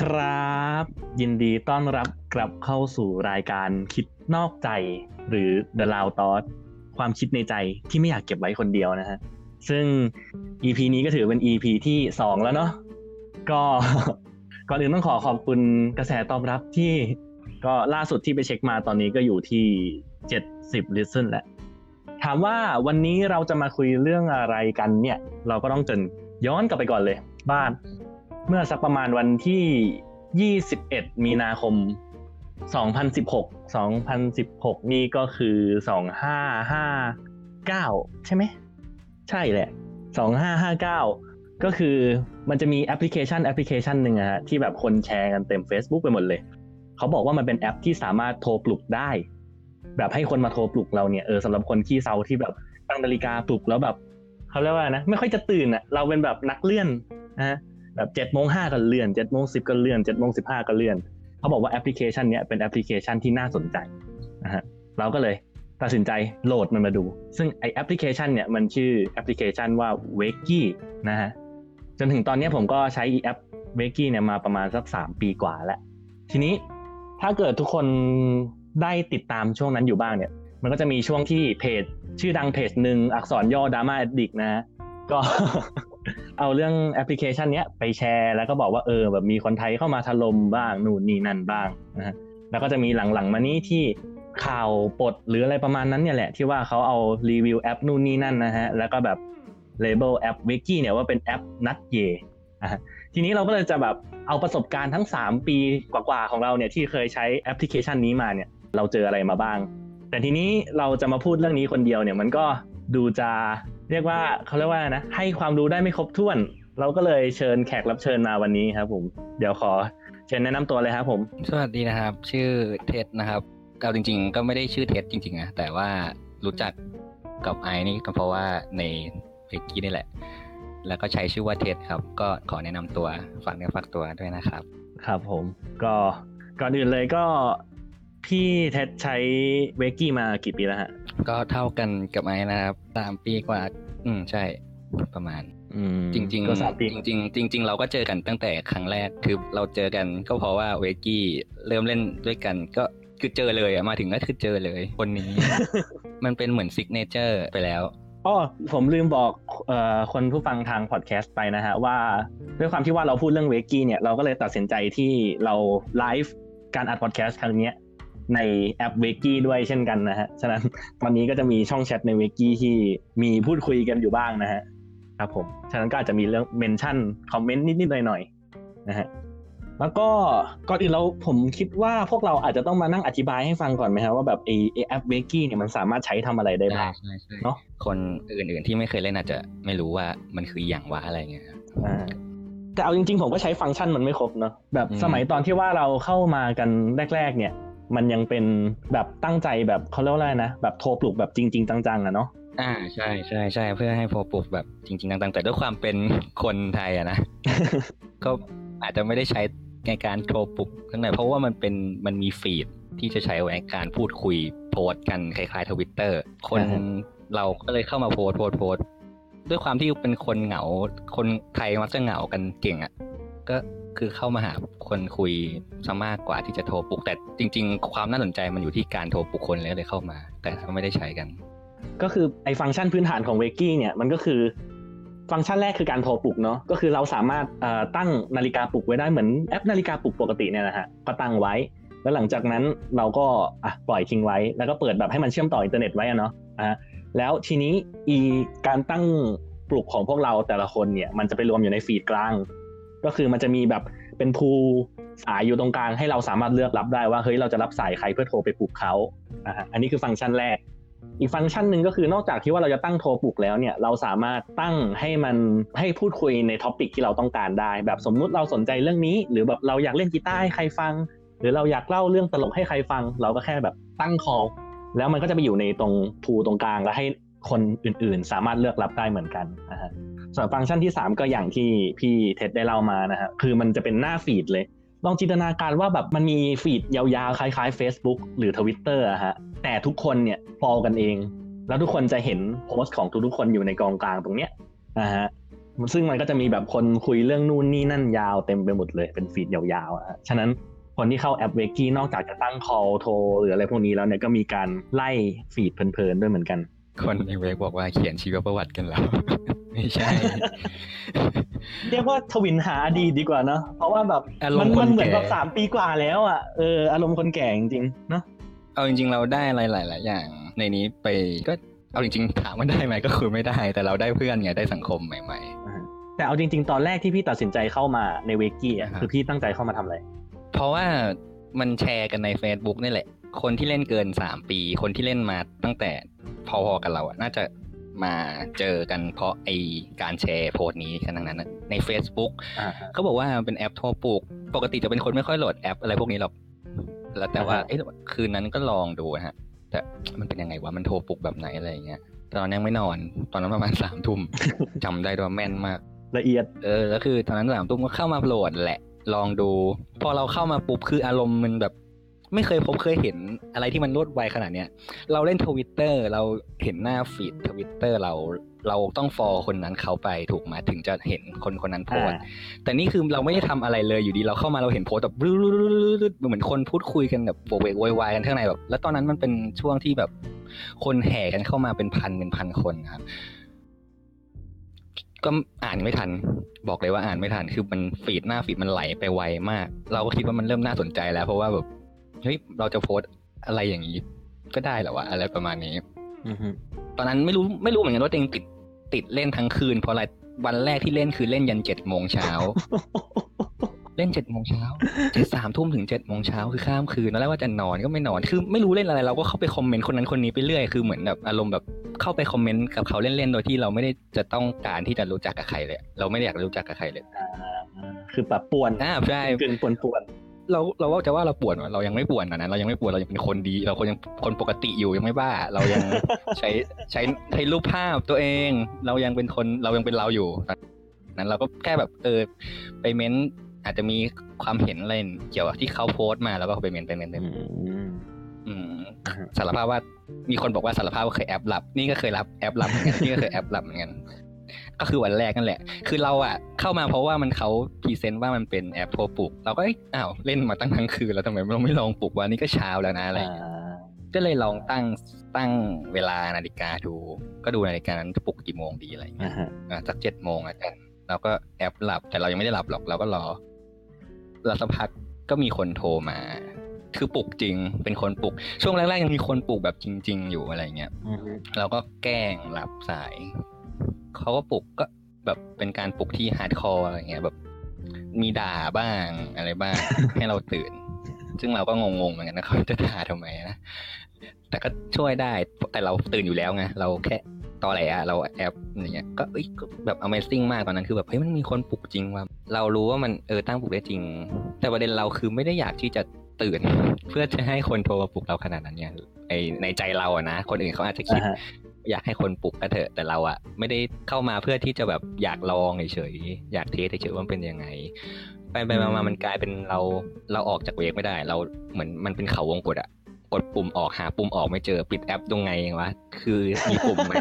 ครับ ยินดีต้อนรับกลับเข้าสู่รายการคิดนอกใจ หรือ The Loud Thought ความคิดในใจที่ไม่อยากเก็บไว้คนเดียวนะฮะซึ่ง EP นี้ก็ถือเป็น EP ที่ 2 แล้วเนาะก็ก่อนอื่นต้องขอขอบคุณกระแสตอบรับที่ก็ล่าสุดที่ไปเช็คมาตอนนี้ก็อยู่ที่ 70 listen แล้วถามว่าวันนี้เราจะมาคุยเรื่องอะไรกันเนี่ย เราก็ต้องจะย้อนกลับไปก่อนเลยว่า เมื่อสักประมาณวันที่ 21 มีนาคม 2016 2016 นี่ก็คือ 2559 ใช่ไหม ใช่แหละ 2559 ก็คือมันจะมีแอปพลิเคชันแอปพลิเคชันหนึ่งอะฮะที่แบบคนแชร์กันเต็ม Facebook ไปหมดเลย เขาบอกว่ามันเป็นแอปที่สามารถโทรปลุกได้ แบบให้คนมาโทรปลุกเราเนี่ยเออสำหรับคนขี้เซาที่แบบตั้งนาฬิกาปลุกแล้วแบบเขาเรียกว่านะ ไม่ค่อยจะตื่นอะเราเป็นแบบนักเลื่อนนะฮะ แบบเจ็ดโมงห้าก็เลื่อนเจ็ดโมงสิบก็เลื่อนเจ็ดโมงสิบห้าก็เลื่อนเขาบอกว่าแอปพลิเคชันนี้เป็นแอปพลิเคชันที่น่าสนใจนะฮะเราก็เลยตัดสินใจโหลดมันมาดู ซึ่งไอ้แอปพลิเคชันเนี่ยมันชื่อแอปพลิเคชันว่า w a k e นะฮะจนถึงตอนนี้ผมก็ใช้แอป w a k e เนี่ยมาประมาณสักสามปีกว่าแล้ว ทีนี้ถ้าเกิดทุกคนได้ติดตามช่วงนั้นอยู่บ้างเนี่ย มันก็จะมีช่วงที่เพจ ชื่อดังเพจหนึ่งอักษรย่อ Drama-addict นะ ก็ เอาเรื่องแอปพลิเคชันเนี้ยไปแชร์แล้วก็บอกว่าเออแบบมีคนไทยเข้ามาถล่มบ้างนู่นนี่นั่นบ้างนะฮะแล้วก็จะมีหลังๆมานี้ที่ข่าวสดหรืออะไรประมาณนั้นเนี่ยแหละ ที่ว่าเขาเอารีวิวแอปนู่นนี่นั่นนะฮะแล้วก็แบบ label แอป Wakie เนี่ยว่าเป็นแอปนัดเยทีนี้เราก็เลยจะแบบเอาประสบการณ์ทั้ง 3 ปีกว่าๆของเราเนี่ยที่เคยใช้แอปพลิเคชันนี้มาเนี่ยเราเจออะไรมาบ้าง แต่ทีนี้เราจะมาพูดเรื่องนี้คนเดียวเนี่ยมันก็ดูจะ เรียกว่าเขาเรียกว่านะ ให้ความรู้ได้ไม่ครบถ้วน เราก็เลยเชิญแขกรับเชิญมาวันนี้ครับ ผม เดี๋ยวขอเชิญแนะนำตัวเลยครับ ผม สวัสดีนะครับ ชื่อเท็ดนะครับเอาจริง ๆ ก็ไม่ได้ชื่อเท็ดจริงๆนะแต่ว่ารู้จักกับไอนี่ก็เพราะว่าในเพจกี้นี่แหละ แล้วก็ใช้ชื่อว่าเท็ดครับ ก็ขอแนะนำตัวฝากเนื้อฝากตัวด้วยนะครับ ครับผมก็ก่อนอื่นเลยก็ พี่เท็ดใช้เวกกี้มากี่ปีแล้วฮะ ก็เท่ากันกับไอนะครับสามปีกว่า อืมใช่ประมาณอืมจริงก็สามปีๆจริงๆจริงๆเราก็เจอกันตั้งแต่ครั้งแรกคือเราเจอกันก็เพราะว่าเวกกี้เริ่มเล่นด้วยกันก็คือเจอเลยอะมาถึงก็คือเจอเลยคนนี้ มันเป็นเหมือน signature ไปแล้วอ๋อผมลืมบอกเอ่อคนผู้ฟังทางพอดแคสต์ไปนะฮะ ว่าด้วยความที่ว่าเราพูดเรื่อง Wakie เนี่ยเราก็เลยตัดสินใจที่เราไลฟ์การอัดพอดแคสต์ครั้งเนี้ย ในแอป Wakie ด้วยเช่นกันนะฮะ ฉะนั้นตอนนี้ก็จะมีช่องแชทใน Wakie ที่มีพูดคุยกันอยู่บ้างนะฮะ ครับผม ฉะนั้นก็อาจจะมีเรื่อง mention คอมเมนต์นิดๆหน่อยๆนะฮะ แล้วก็ก่อนอื่นเราผมคิดว่าพวกเราอาจจะต้องมานั่งอธิบายให้ฟังก่อนไหมครับว่าแบบไอแอปเวกกี้เนี่ยมันสามารถใช้ทำอะไรได้ใช่บ้างใช่ใช่เนอะคนอื่นๆที่ไม่เคยเล่นอาจจะไม่รู้ว่ามันคืออย่างว่าอะไรเงี้ยครับอ่าแต่เอาจริงๆผมก็ใช้ฟังก์ชันมันไม่ครบเนอะแบบอืมสมัยตอนที่ว่าเราเข้ามากันแรก ๆ เนี่ย มันยังเป็นแบบตั้งใจแบบเขาเรียกว่าอะไรนะแบบโทรปลุกแบบจริง ๆ จังๆอะเนาะอ่าใช่ใช่ใช่เพื่อให้โพปลุกแบบจริงๆต่างๆแต่ด้วยความเป็นคนไทยอะนะก็อาจจะไม่ได้ใช้ในการโทรปลุกทั้งนั้นเพราะว่ามันเป็นมันมีฟีดที่จะใช้ไว้ในการพูดคุยโพสต์กันคล้ายๆทวิตเตอร์คนอ่าฮะเราก็เลยเข้ามาโพสต์โพสต์โพสต์ด้วยความที่เป็นคนเหงา คนไทยมักจะเหงากันเก่งอะ่ะ ก็คือเข้ามาหาคนคุยซะมากกว่าที่จะโทรปลุก แต่จริง ๆ ความน่าสนใจมันอยู่ที่การโทรปลุกคนเลยเลยเข้ามา แต่ไม่ได้ใช้กัน ก็คือไอฟังก์ชันพื้นฐานของเวกี้เนี่ยมันก็คือ ฟังก์ชันแรกคือการโทรปลุกเนาะก็คือเราสามารถตั้งนาฬิกาปลุกไว้ได้เหมือนแอปนาฬิกาปลุกปกติเนี่ยนะฮะก็ตั้งไว้ แล้วหลังจากนั้นเราก็อะปล่อยทิ้งไว้ แล้วก็เปิดแบบให้มันเชื่อมต่ออินเทอร์เน็ตไว้อะเนาะอะแล้วทีนี้อีการตั้งปลุกของพวกเราแต่ละคนเนี่ยมันจะไปรวมอยู่ใน feed กลาง ก็คือมันจะมีแบบเป็น pool สายอยู่ตรงกลางให้เราสามารถเลือกรับได้ว่าเฮ้ยเราจะรับสายใครเพื่อโทรไปปลุกเขาอะอันนี้คือฟังก์ชันแรก อีกฟังก์ชันหนึ่งก็คือนอกจากที่ว่าเราจะตั้งโทรปลุกแล้วเนี่ยเราสามารถตั้งให้มันให้พูดคุยใน topic ที่เราต้องการได้ แบบสมมุติเราสนใจเรื่องนี้ หรือแบบเราอยากเล่นกีตาร์ให้ใครฟัง หรือเราอยากเล่าเรื่องตลกให้ใครฟัง เราก็แค่แบบตั้ง call แล้วมันก็จะไปอยู่ในตรง pool ตรงกลางแล้วให้ คนอื่นๆ สามารถเลือกรับได้เหมือนกันนะฮะส่วนฟังก์ชันที่ 3 ก็อย่างที่พี่เท็ดได้เล่ามานะฮะคือมันจะเป็นหน้า feed เลยลองจินตนาการว่าแบบมันมี feed ยาวๆ คล้ายๆ Facebook หรือ Twitter อะฮะแต่ทุกคนเนี่ย follow กันเอง แล้วทุกคนจะเห็นโพสต์ของทุกๆคนอยู่ในกองกลางตรงเนี้ยนะฮะซึ่งมันก็จะมีแบบคนคุยเรื่องนู่นนี่นั่นยาวเต็มไปหมดเลยเป็น feed ยาวๆอะฉะนั้นคนที่เข้าแอป Wakie นอกจากจะตั้ง call โทรหรืออะไรพวกนี้แล้วเนี่ยก็มีการไล่ feed เพลินๆด้วยเหมือนกัน คนใน Wake บอกว่าเขียนชีวประวัติกันแล้ว ไม่ใช่ เรียกว่าถวิลหาอดีตดีกว่าเนาะเพราะว่าแบบอารมณ์มันคนมันเหมือนแก่แบบสามปีกว่าแล้วอะเอออารมณ์คนแก่จริงๆเนาะเอาจริง ๆ เราได้อะไรหลาย ๆ อย่าง ในนี้ไปก็เอาจริง ๆ ถามว่าได้ไหมก็คือไม่ได้ แต่เราได้เพื่อนไงได้สังคมใหม่แต่เอาจริง ๆ ตอนแรกที่พี่ตัดสินใจเข้ามาในเวกี้อะอ่าฮะคือพี่ตั้งใจเข้ามาทำอะไรๆเพราะว่ามันแชร์กันใน Facebook นี่แหละ คนที่เล่นเกินสามปี คนที่เล่นมาตั้งแต่พอๆกับเราอะน่าจะมาเจอกันเพราะไอการแชร์โพสต์นี้กันทั้งนั้นอะใน Facebook อ่าเขาบอกว่ามันเป็นแอปโทรปลุก ปกติจะเป็นคนไม่ค่อยโหลดแอปอะไรพวกนี้หรอก แล้วแต่ว่าอ่าฮะเอ๊ะคืนนั้นก็ลองดูฮะ แต่มันเป็นยังไงวะ มันโทรปลุกแบบไหนอะไรอย่างเงี้ยตอนนั้นยังไม่นอน ตอนนั้นประมาณสามทุ่มจำได้ด้วยว่าแม่นมาก ละเอียด เออ แล้วคือตอนนั้นสามทุ่มก็เข้ามาโหลดแหละ ลองดู พอเราเข้ามาปุ๊บคืออารมณ์มันแบบ ไม่เคยพบเคยเห็นอะไรที่มันรวดไวขนาดเนี้ย เราเล่นทวิตเตอร์เราเห็นหน้า feed Twitter เราเราต้องฟอลคนนั้นเขาไปถูกไหมถึงจะเห็นคนคนนั้นโพสต์แต่นี่คือเราไม่ได้ทำอะไรเลยอยู่ดีเราเข้ามาเราเห็นโพสต์แบบรึดๆๆๆเหมือนคนพูดคุยกันแบบโวกเวกโวยวายกันข้างในแบบ แล้วตอนนั้นมันเป็นช่วงที่แบบ คนแห่กันเข้ามาเป็นพันเป็นพันคนครับก็อ่านไม่ทัน บอกเลยว่าอ่านไม่ทันคือมันฟีดหน้าฟีดมันไหลไปไวมาก เราก็คิดว่ามันเริ่มน่าสนใจแล้วเพราะว่าแบบ เฮ้ยเราจะโพสต์อะไรอย่างนี้ ก็ได้เหรอวะอะไรประมาณนี้อือฮึตอนนั้นไม่รู้ไม่รู้เหมือนกันว่าตัวเองติดติดเล่นทั้งคืนเพราะอะไรวันแรกที่เล่นคือเล่นยันเจ็ดโมงเช้าเล่นเจ็ดโมงเช้าเจ็ดสามทุ่มถึงเจ็ดโมงเช้าคือข้ามคืนตอนแรกว่าจะนอนก็ไม่นอนคือไม่รู้เล่นอะไรเราก็เข้าไปคอมเมนต์คนนั้นคนนี้ไปเรื่อยคือเหมือนแบบอารมณ์แบบเข้าไปคอมเมนต์กับเขาเล่นๆโดยที่เราไม่ได้จะต้องการที่จะรู้จักกับใครเลย เราไม่ได้อยากรู้จักกับใครเลยอ่าคือแบบป่วนอ่าใช่กึ่งป่วนป่วน เราเราว่าจะว่าเราป่วนวะเรายังไม่ป่วนตอนนั้นเรายังไม่ป่วนเรายังเป็นคนดี เราคนยังคนปกติอยู่ยังไม่บ้า เรายังใช้ใช้ใช้รูปภาพตัวเอง เรายังเป็นคนเรายังเป็นเราอยู่ตอนนั้นเราก็แค่แบบเออไปเม้นอาจจะมีความเห็นอะไรเกี่ยวกับที่เขาโพสต์มาแล้วก็ไปเม้นไปเม้นไปอืเม้นมอืมอ่าฮะสารภาพว่ามีคนบอกว่าสารภาพว่าเคยแอปหลับ นี่ก็เคยรับแอปหลับเหมือนกันนี่ก็เคยแอปหลับเหมือนกัน ก็คือวันแรกนั่นแหละ คือเราอะเข้ามาเพราะว่ามันเขา present ว่ามันเป็นแอปโทรปลุก เราก็เอ้ยอ้าวเล่นมาตั้งทั้งคืนแล้วทำไมเราไม่ลองปลุกวันนี้ก็เช้าแล้วนะอะไรอย่างเงี้ยอ่าก็เลยลองตั้งตั้งเวลานาฬิกาดู ก็ดูนาฬิกานั้นจะปลุกกี่โมงดีอะไรอย่างเงี้ยอ่ายฮะอะสักเจ็ดโมงอาจารย์เราก็แอ๊บหลับแต่เรายังไม่ได้หลับหรอกเราก็รอแล้วสักพักก็มีคนโทรมา คือปลุกจริง เป็นคนปลุก ช่วงแรกๆยังมีคนปลุกแบบจริง ๆ อยู่อะไรเงี้ยอือฮึเราก็แกล้งรับสาย เขาก็ปลุกก็แบบเป็นการปลุกที่ hardcore อะไรเงี้ยแบบ มีด่าบ้างอะไรบ้าง ให้เราตื่น ซึ่งเราก็งงๆเหมือนกันนะเขาจะด่าทำไมนะแต่ก็ช่วยได้แต่เราตื่นอยู่แล้วไงเราแค่ตอแหลอะเราแอ๊บอะไรเงี้ยก็เอ้ยก็แบบ amazing มากตอนนั้นคือแบบเฮ้ยมันมีคนปลุกจริงว่ะเรารู้ว่ามันเออตั้งปลุกได้จริง แต่ประเด็นเราคือไม่ได้อยากที่จะตื่น เพื่อจะให้คนโทรมาปลุกเราขนาดนั้นเนี่ยไอในใจเราอะนะคนอื่นเขาอาจจะคิด อ่าฮะอยากให้คนปลุกก็เถอะแต่เราอะไม่ได้เข้ามาเพื่อที่จะแบบอยากลองเฉยๆอยากเทสเฉยๆว่ามันเป็นยังไงไปไปมามามันกลายเป็นเราเราออกจากเวกไม่ได้ เราเหมือนมันเป็นเขาวงกดอะกดปุ่มออกหาปุ่มออกไม่เจอปิดแอปตรงไงวะคือมีปุ่มไหม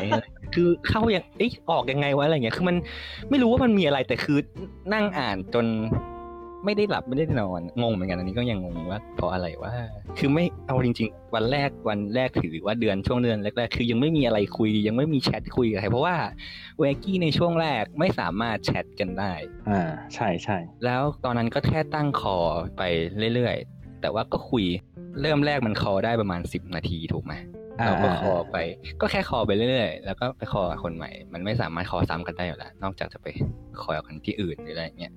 คือเข้ายังเอ๊ะออกยังไงวะอะไรเงี้ยคือมันไม่รู้ว่ามันมีอะไรแต่คือนั่งอ่านจน ไม่ได้หลับไม่ได้นอนงงเหมือนกันอันนี้ก็ยังงงว่าเพราะอะไรว่า คือไม่เอาจริง ๆ วันแรกวันแรกถือว่าเดือนช่วงเดือนแรกๆคือยังไม่มีอะไรคุย ยังไม่มีแชทคุยกับใครเพราะว่าเวกี้ในช่วงแรกไม่สามารถแชทกันได้ อ่าใช่ใช่แล้วตอนนั้นก็แค่ตั้งคอไปเรื่อยๆ แต่ว่าก็คุยเริ่มแรกมันคอได้ประมาณสิบนาทีถูกไหมอ่าเราก็คออ่าไป ก็แค่คอไปเรื่อยๆ แล้วก็ไปคอกับคนใหม่ มันไม่สามารถคอซ้ำกันได้อยู่แล้ว นอกจากจะไปคอกับคนที่อื่นหรืออะไรเงี้ย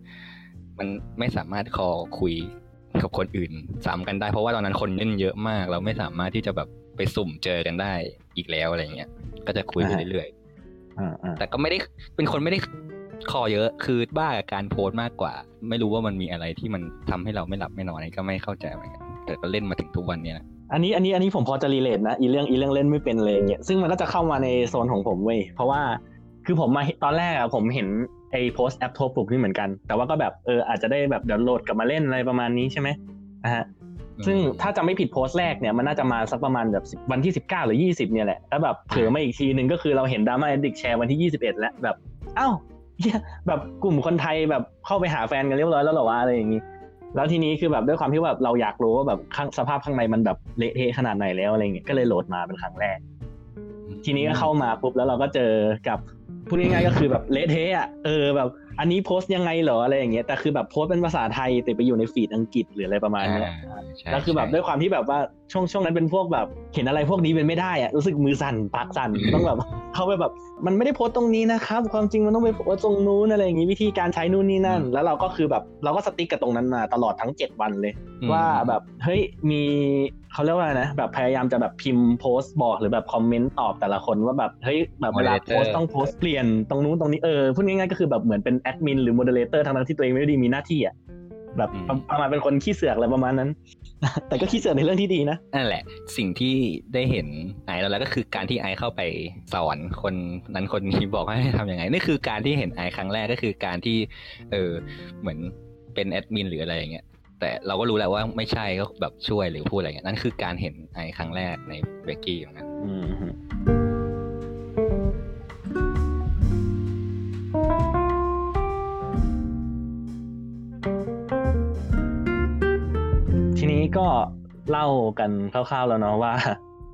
มันไม่สามารถคอคุยกับคนอื่นซ้ำกันได้ เพราะว่าตอนนั้นคนเล่นเยอะมาก เราไม่สามารถที่จะแบบไปสุ่มเจอกันได้อีกแล้วอะไรเงี้ย ก็จะคุยไปเรื่อยๆอ่าอ่าแต่ก็ไม่ได้เป็นคนไม่ได้คอเยอะคือบ้ากับการโพสต์มากกว่า ไม่รู้ว่ามันมีอะไรที่มันทำให้เราไม่หลับไม่นอนอันนี้ก็ไม่เข้าใจเหมือนกันแต่ก็เล่นมาถึงทุกวันเนี้ยนะอันนี้อันนี้อันนี้ผมพอจะรีเลทนะอีเรื่องอีเรื่องเล่นไม่เป็นเลยอย่างเงี้ยซึ่งมันก็จะเข้ามาในโซนของผมเว้ยเพราะว่าคือผมมาตอนแรกอะผมเห็น ไอ้โพสแอปโทรปลุกนี่เหมือนกัน แต่ว่าก็แบบเอออาจจะได้แบบเดาวน์โหลดกลับมาเล่นอะไรประมาณนี้ใช่ไหมนะฮะซึ่งถ้าจะไม่ผิดโพสต์แรกเนี่ยมันน่าจะมาสักประมาณแบบ10วันที่ 19 หรือ 20 เนี่ยแหละแล้วแบบเผลอมาอีกทีหนึ่งก็คือเราเห็นดราม่าเอดิกแชร์วันที่ 21 แล้วแบบเอ้าเหี้ยแบบกลุ่มคนไทยแบบเข้าไปหาแฟนกันเรียบร้อยแล้วเหรอวะอะไรอย่างนี้ แล้วทีนี้คือแบบด้วยความที่แบบเราอยากรู้ว่าแบบข้างสภาพข้างในมันแบบเละเทะขนาดไหนแล้วอะไรเงี้ยก็เลยโหลดมาเป็นครั้งแรก ทีนี้ก็เข้ามาปุ๊บแล้วเราก็เจอกับ พูดง่ายๆก็คือแบบเละเทะอะเออแบบ อันนี้โพสต์ยังไงเหรออะไรอย่างเงี้ยแต่คือแบบโพสต์เป็นภาษาไทยแต่ไปอยู่ในฟีดอังกฤษหรืออะไรประมาณเนี้ยอ่าใช่แล้วคือแบบใช่ด้วยความที่แบบว่าช่วงช่วงนั้นเป็นพวกแบบเห็นอะไรพวกนี้เป็นไม่ได้อะรู้สึกมือสั่นปากสั่นต้องแบบเข้าไปแบบมันไม่ได้โพสต์ตรงนี้นะครับ ความจริงมันต้องไปโพสต์ตรงนู้นอะไรอย่างงี้วิธีการใช้นู่นนี่นั่น แล้วเราก็คือแบบเราก็สติ๊กกับตรงนั้นมาตลอดทั้ง 7 วันเลยอืมว่าแบบเฮ้ยมีเขาเรียกว่าอะไรนะแบบพยายามจะแบบพิมพ์โพสต์บอกหรือแบบคอมเมนต์ตอบแต่ละคนว่าแบบเฮ้ยแบบเวลาโพสต์ต้องโพสต์เปลี่ยนตรงนู้นตรงนี้เออพูดง่ายๆก็คือแบบเหมือนเป็นแอดมินหรือ moderator ทั้งๆที่ตัวเองไม่ได้มีหน้าที่อะ แบบประมาณเป็นคนขี้เสือกอะไรประมาณนั้น แต่ก็ขี้เสือกในเรื่องที่ดีนะนั่นแหละ สิ่งที่ได้เห็นไอซ์แล้วแล้วก็คือการที่ไอซ์เข้าไปสอนคนนั้นคนนี้บอกให้ทำยังไงนี่คือการที่เห็นไอซ์ครั้งแรกก็คือการที่ เออเหมือนเป็นแอดมินหรืออะไรอย่างเงี้ยแต่เราก็รู้แล้วว่าไม่ใช่ก็แบบช่วยหรือพูดอะไรเงี้ยนั่นคือการเห็นไอซ์ครั้งแรกในเบกกี้อย่างนั้นอืม ทีนี้ก็เล่ากันคร่าวๆแล้วเนาะว่า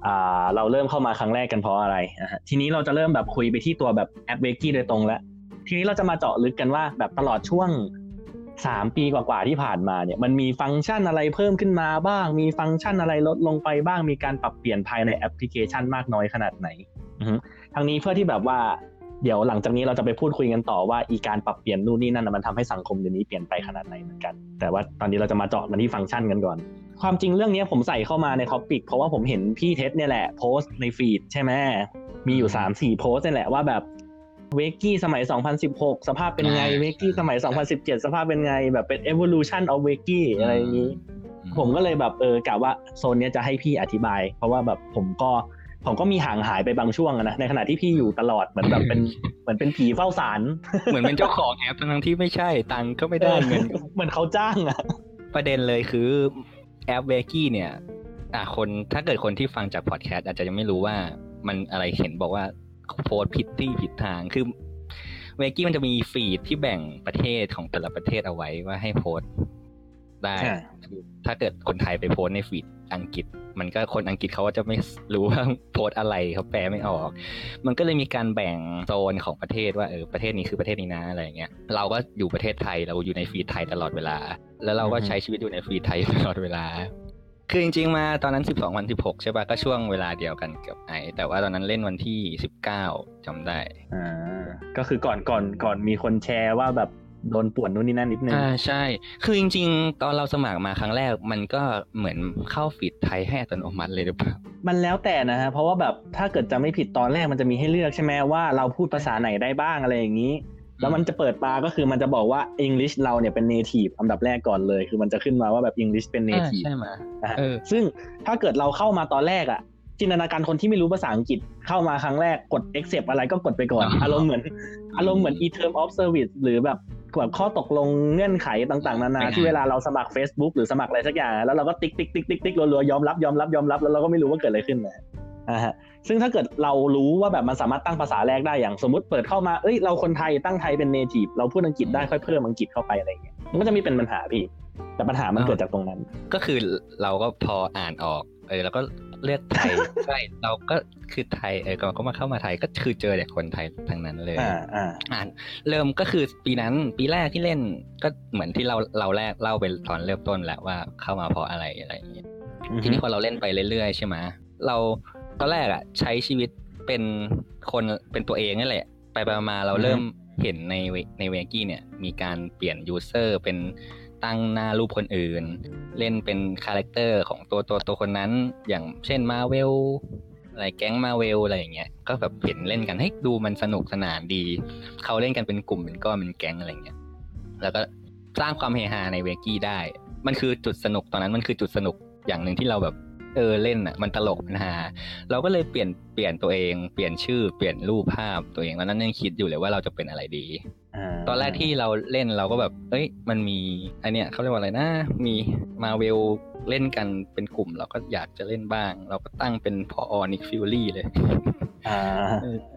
อ่าเราเริ่มเข้ามาครั้งแรกกันเพราะอะไรนะฮะทีนี้เราจะเริ่มแบบคุยไปที่ตัวแบบแอปเวกี้โดยตรงแล้ว ทีนี้เราจะมาเจาะลึกกันว่าแบบตลอดช่วงสามปีกว่าๆที่ผ่านมาเนี่ยมันมีฟังก์ชันอะไรเพิ่มขึ้นมาบ้าง มีฟังก์ชันอะไรลดลงไปบ้างมีการปรับเปลี่ยนภายในแอปพลิเคชันมากน้อยขนาดไหนอือฮึทางนี้เพื่อที่แบบว่า เดี๋ยวหลังจากนี้เราจะไปพูดคุยกันต่อว่าอีการปรับเปลี่ยนนู่นนี่นั่นนะมันทำให้สังคมเดี๋ยวนี้เปลี่ยนไปขนาดไหนเหมือนกัน แต่ว่าตอนนี้เราจะมาเจาะกันที่ฟังก์ชันกันก่อน ความจริงเรื่องนี้ผมใส่เข้ามาใน topic เพราะว่าผมเห็นพี่เท็ดเนี่ยแหละโพสต์ใน feed ใช่ไหมมีอยู่ 3 4 โพสต์นี่แหละว่าแบบเวกกี้สมัย 2016 สภาพเป็นไงเวกกี้สมัย 2017 สภาพเป็นไงแบบเป็น evolution of เวกกี้อะไรอย่างนี้ ผมก็เลยแบบเออกะว่าโซนเนี้ยจะให้พี่อธิบาย เพราะว่าแบบผมก็ ผมก็มีห่างหายไปบางช่วงอะนะในขณะที่พี่อยู่ตลอดเหมือนแบบเป็นเหมือนเป็นผีเฝ้าสารเหมือนเป็นเจ้าของแอปทั้งๆที่ไม่ใช่ตังค์ก็ไม่ได้เงินก็เหมือนเขาจ้างอะประเด็นเลยคือแอปเวกี้เนี่ยอะคนถ้าเกิดคนที่ฟังจากพอดแคสต์อาจจะยังไม่รู้ว่ามันอะไรเห็นบอกว่าโพสต์ผิดที่ผิดทางคือเวกี้มันจะมีฟีดที่แบ่งประเทศของแต่ละประเทศเอาไว้ว่าให้โพสต์ ได้คือถ้าเกิดคนไทยไปโพสต์ในฟีดอังกฤษ มันก็คนอังกฤษเขาก็จะไม่รู้ว่าโพสต์อะไรเขาแปลไม่ออก มันก็เลยมีการแบ่งโซนของประเทศว่าเออประเทศนี้คือประเทศนี้นะอะไรอย่างเงี้ยเราก็อยู่ประเทศไทยเราอยู่ในฟีดไทยตลอดเวลา แล้วเราก็ใช้ชีวิตอยู่ในฟีดไทยตลอดเวลาคือจริงๆมาตอนนั้น 12วัน16 ใช่ปะก็ช่วงเวลาเดียวกันกับไอแต่ว่าตอนนั้นเล่นวันที่ 19จำได้อ่าก็คือก่อนก่อนก่อนมีคนแชร์ว่าแบบ โดนป่วนนู่นนี่นั่นนิดนึงอ่าใช่ คือจริง ๆ ตอนเราสมัครมาครั้งแรก มันก็เหมือนเข้าฟีดไทยให้อัตโนมัติเลยหรือเปล่ามันแล้วแต่นะฮะเพราะว่าแบบถ้าเกิดจะไม่ผิดตอนแรกมันจะมีให้เลือกใช่ไหมว่าเราพูดภาษาไหนได้บ้างอะไรอย่างนี้ แล้วมันจะเปิดมาก็คือมันจะบอกว่า English เราเนี่ยเป็น native อันดับแรกก่อนเลย คือมันจะขึ้นมาว่าแบบ English เป็นอ่า native ใช่ไหมนะฮะเออซึ่งถ้าเกิดเราเข้ามาตอนแรกอะจินตนาการคนที่ไม่รู้ภาษาอังกฤษเข้ามาครั้งแรกกด accept อะไรก็กดไปก่อนอ๋อออารมณ์เหมือน อารมณ์เหมือน e term of service หรือแบบ แบบข้อตกลงเงื่อนไขต่างๆ นานาที่เวลาเราสมัคร Facebook หรือสมัครอะไรสักอย่าง แล้วเราก็ติ๊กติ๊กติ๊กติ๊กติ๊กรัวๆยอมรับยอมรับยอมรับแล้วเราก็ไม่รู้ว่าเกิดอะไรขึ้นนะอ่าฮะซึ่งถ้าเกิดเรารู้ว่าแบบมันสามารถตั้งภาษาแรกได้อย่างสมมติเปิดเข้ามาเอ้ยเราคนไทยตั้งไทยเป็น native เราพูดอังกฤษได้ค่อยเพิ่มอังกฤษเข้าไปอะไรอย่างเงี้ยมันก็จะมีเป็นปัญหาพี่ แต่ปัญหามันเกิดจากตรงนั้น ก็คือเราก็พออ่านออก เออแล้วก็เลือกไทยใช่เราก็คือไทยเออก็มาเข้ามาไทยก็คือเจอแต่คนไทยทั้งนั้นเลยอ่าอ่าอ่านเริ่มก็คือปีนั้นปีแรกที่เล่นก็เหมือนที่เราเราแรกเล่าไปตอนเริ่มต้นแหละว่าเข้ามาเพราะอะไรอะไรอย่างเงี้ยทีนี้พอเราเล่นไปเรื่อยๆใช่ไหมเราตอนแรกอะใช้ชีวิตเป็นคนเป็นตัวเองนี่แหละ ไปไปมาๆเราเริ่มเห็นในเวใน Wakie เนี่ย มีการเปลี่ยน user เป็น ตั้งหน้ารูปคนอื่น เล่นเป็น character ของตัวตัวตัวคนนั้น อย่างเช่นมาเวลอะไรแก๊งมาเวลอะไรอย่างเงี้ย ก็แบบเห็นเล่นกันให้ยดูมันสนุกสนานดี เขาเล่นกันเป็นกลุ่มเป็นก้อนเป็นแก๊งอะไรเงี้ย แล้วก็สร้างความเฮฮาใน Wakie ได้ มันคือจุดสนุกตอนนั้นมันคือจุดสนุกอย่างหนึ่งที่เราแบบเออเล่นอะมันตลกมันฮาเราก็เลยเปลี่ยนเปลี่ยนตัวเอง เปลี่ยนชื่อเปลี่ยนรูปภาพตัวเองตอนนั้นยังคิดอยู่เลยว่าเราจะเป็นอะไรดี ตอนแรกที่เราเล่นเราก็แบบ เอ้ย มันมีไอเนี้ยเขาเรียกว่าอะไรนะ มีมาเวลเล่นกันเป็นกลุ่ม เราก็อยากจะเล่นบ้าง เราก็ตั้งเป็นพ่อ Nick Fury เลยอ่า